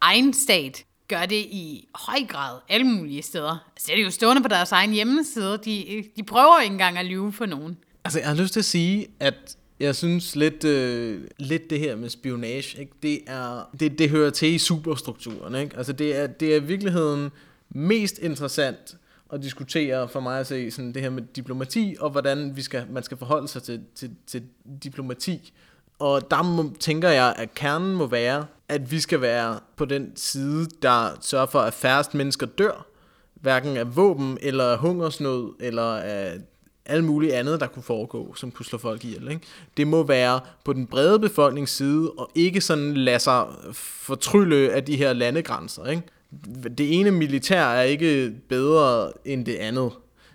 egen stat gør det i høj grad alle mulige steder. Altså, det er jo stående på deres egen hjemmeside. De, de prøver ikke engang at lyve for nogen. Altså, jeg har lyst til at sige, at jeg synes lidt, øh, lidt det her med spionage, ikke? Det, er, det, det hører til i superstrukturen. Ikke? Altså, det er, det er i virkeligheden mest interessant at diskutere for mig at se sådan det her med diplomati, og hvordan vi skal, man skal forholde sig til, til, til diplomati. Og der må, tænker jeg, at kernen må være, at vi skal være på den side, der sørger for, at færrest mennesker dør, hverken af våben, eller af hungersnød, eller af alt muligt andet, der kunne foregå, som kunne slå folk ihjel. Ikke? Det må være på den brede befolknings side, og ikke sådan lade sig fortrylle af de her landegrænser. Ikke? Det ene militær er ikke bedre end det andet.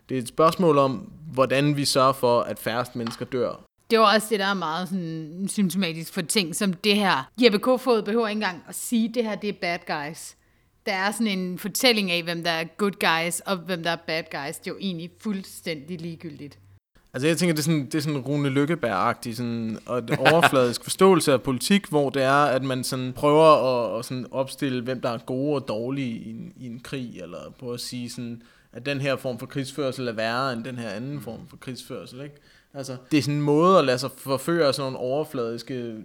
Det er et spørgsmål om, hvordan vi sørger for, at færrest mennesker dør. Det var også det, der er meget sådan, symptomatisk for ting som det her. Jeppe Kofod behøver ikke engang at sige, at det her det er bad guys. Der er sådan en fortælling af, hvem der er good guys, og hvem der er bad guys. Det er jo egentlig fuldstændig ligegyldigt. Altså jeg tænker, det er sådan, det er sådan Rune Lykkeberg-agtig, sådan, og et overfladisk forståelse af politik, hvor det er, at man sådan prøver at, at sådan opstille, hvem der er gode og dårlige i en, i en krig, eller prøve at sige sådan, at den her form for krigsførsel er værre end den her anden form for krigsførsel, ikke? Altså, det er sådan en måde at lade sig forføre af sådan nogle overfladiske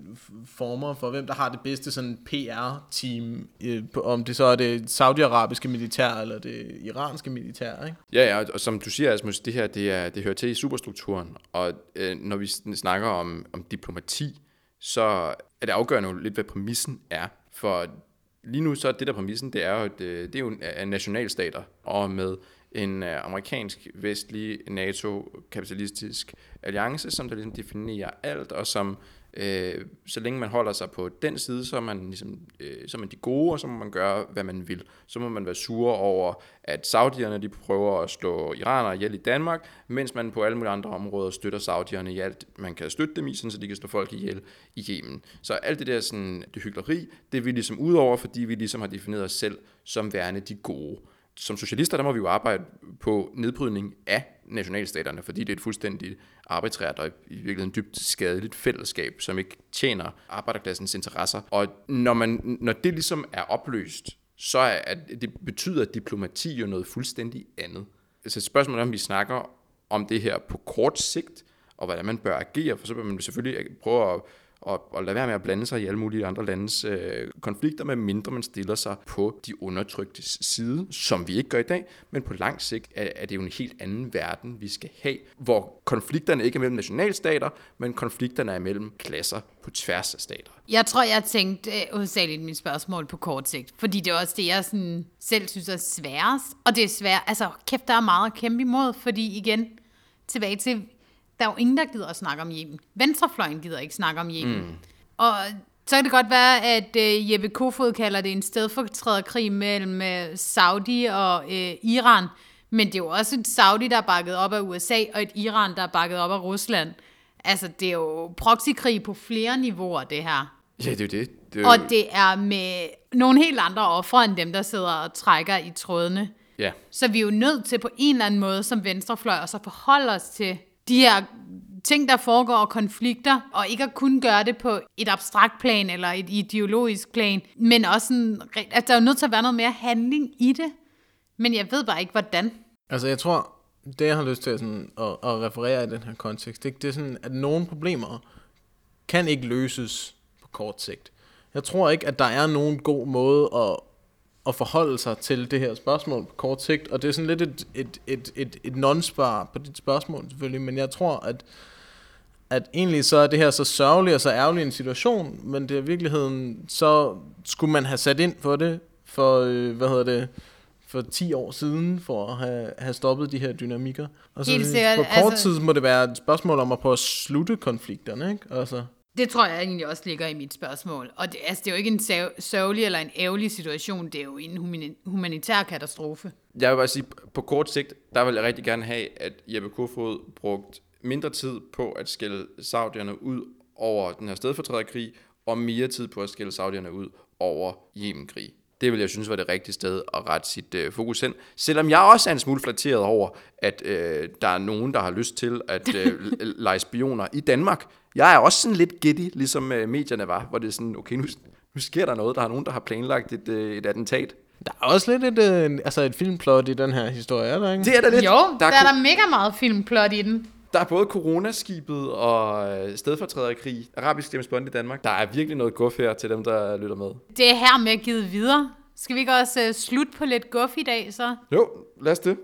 former for, hvem der har det bedste sådan PR-team, øh, om det så er det saudiarabiske militær, eller det iranske militær, ikke? Ja, ja, og som du siger, Asmus, det her, det, er, det hører til i superstrukturen, og øh, når vi sn- snakker om, om diplomati, så er det afgørende jo lidt, hvad præmissen er, for lige nu så er det der præmissen, det er jo, at øh, det er jo en- nationalstater, og med en øh, amerikansk, vestlig, NATO-kapitalistisk alliance, som der ligesom definerer alt, og som øh, så længe man holder sig på den side, så er man ligesom, øh, så er man de gode, og så må man gøre, hvad man vil. Så må man være sure over, at saudierne de prøver at slå iranere ihjel i Danmark, mens man på alle mulige andre områder støtter saudierne i alt, man kan støtte dem i, sådan, så de kan slå folk ihjel i Yemen. Så alt det der sådan, det hyggeleri, det er vi ligesom ud over, fordi vi ligesom har defineret os selv som værende de gode som socialister, der må vi jo arbejde på nedbrydning af nationalstaterne, fordi det er et fuldstændig arbitrært og i virkeligheden dybt skadeligt fællesskab, som ikke tjener arbejderklassens interesser. Og når, man, når det ligesom er opløst, så er, at det betyder, at diplomati jo noget fuldstændig andet. Så spørgsmålet er, om vi snakker om det her på kort sigt, og hvordan man bør agere, for så bør man selvfølgelig prøve at og, og lade være med at blande sig i alle mulige andre landes øh, konflikter, med mindre man stiller sig på de undertrykte side, som vi ikke gør i dag, men på lang sigt er, er det jo en helt anden verden, vi skal have, hvor konflikterne ikke er mellem nationalstater, men konflikterne er mellem klasser på tværs af stater. Jeg tror, jeg tænkte øh, hovedsageligt mit spørgsmål på kort sigt, fordi det er også det, jeg sådan selv synes er sværest, og det er svært, altså kæft, der er meget at kæmpe imod, fordi igen, tilbage til der er jo ingen, der gider at snakke om Yemen. Venstrefløjen gider ikke snakke om Yemen. Mm. Og så kan det godt være, at uh, Jeppe Kofod kalder det en stedfortræderkrig mellem uh, Saudi og uh, Iran. Men det er jo også et Saudi, der er bakket op af USA, og et Iran, der er bakket op af Rusland. Altså, det er jo proxykrig på flere niveauer, det her. Ja, det er det. det er. Og det er med nogle helt andre ofre, end dem, der sidder og trækker i trådene. Ja. Så vi er jo nødt til på en eller anden måde som venstrefløj, og så forholde os til de her ting, der foregår, og konflikter, og ikke at kun gøre det på et abstrakt plan eller et ideologisk plan, men også sådan, at der er jo nødt til at være noget mere handling i det. Men jeg ved bare ikke, hvordan. Altså, jeg tror, det jeg har lyst til sådan, at, at referere i den her kontekst, det, det er sådan, at nogle problemer kan ikke løses på kort sigt. Jeg tror ikke, at der er nogen god måde at at forholde sig til det her spørgsmål på kort sigt, og det er sådan lidt et, et, et, et, et non-svar på dit spørgsmål selvfølgelig, men jeg tror, at, at egentlig så er det her så sørgelig og så ærgerlig en situation, men det er i virkeligheden, så skulle man have sat ind for det for, øh, hvad hedder det, for 10 år siden, for at have, have stoppet de her dynamikker. Og så Helt sikkert, på kort altså- tid må det være et spørgsmål om at prøve at slutte konflikterne, ikke? Altså, det tror jeg egentlig også ligger i mit spørgsmål. Og det, altså, det er jo ikke en sørgelig eller en ærgerlig situation, det er jo en humanitær katastrofe. Jeg vil bare sige, på kort sigt, der vil jeg rigtig gerne have, at Jeppe Kofod brugt mindre tid på at skælde saudierne ud over den her stedfortræderkrig, og mere tid på at skælde saudierne ud over Yemenkrig. Det vil jeg synes var det rigtige sted at rette sit øh, fokus hen. Selvom jeg også er en smule flatteret over, at øh, der er nogen, der har lyst til at øh, lege spioner i Danmark. Jeg er også sådan lidt giddy, ligesom øh, medierne var, hvor det er sådan, okay, nu, nu sker der noget. Der er nogen, der har planlagt et, øh, et attentat. der er også lidt et, øh, altså et filmplot i den her historie, er der ikke? Det er da lidt. Jo, der, der er der mega meget filmplot i den. Der er både coronaskibet og øh, stedfortræderkrig, arabisk James Bond i Danmark. Der er virkelig noget guf her til dem, der lytter med. Det er her med givet videre. Skal vi ikke også uh, slutte på lidt guf i dag, så? Jo, lad os det.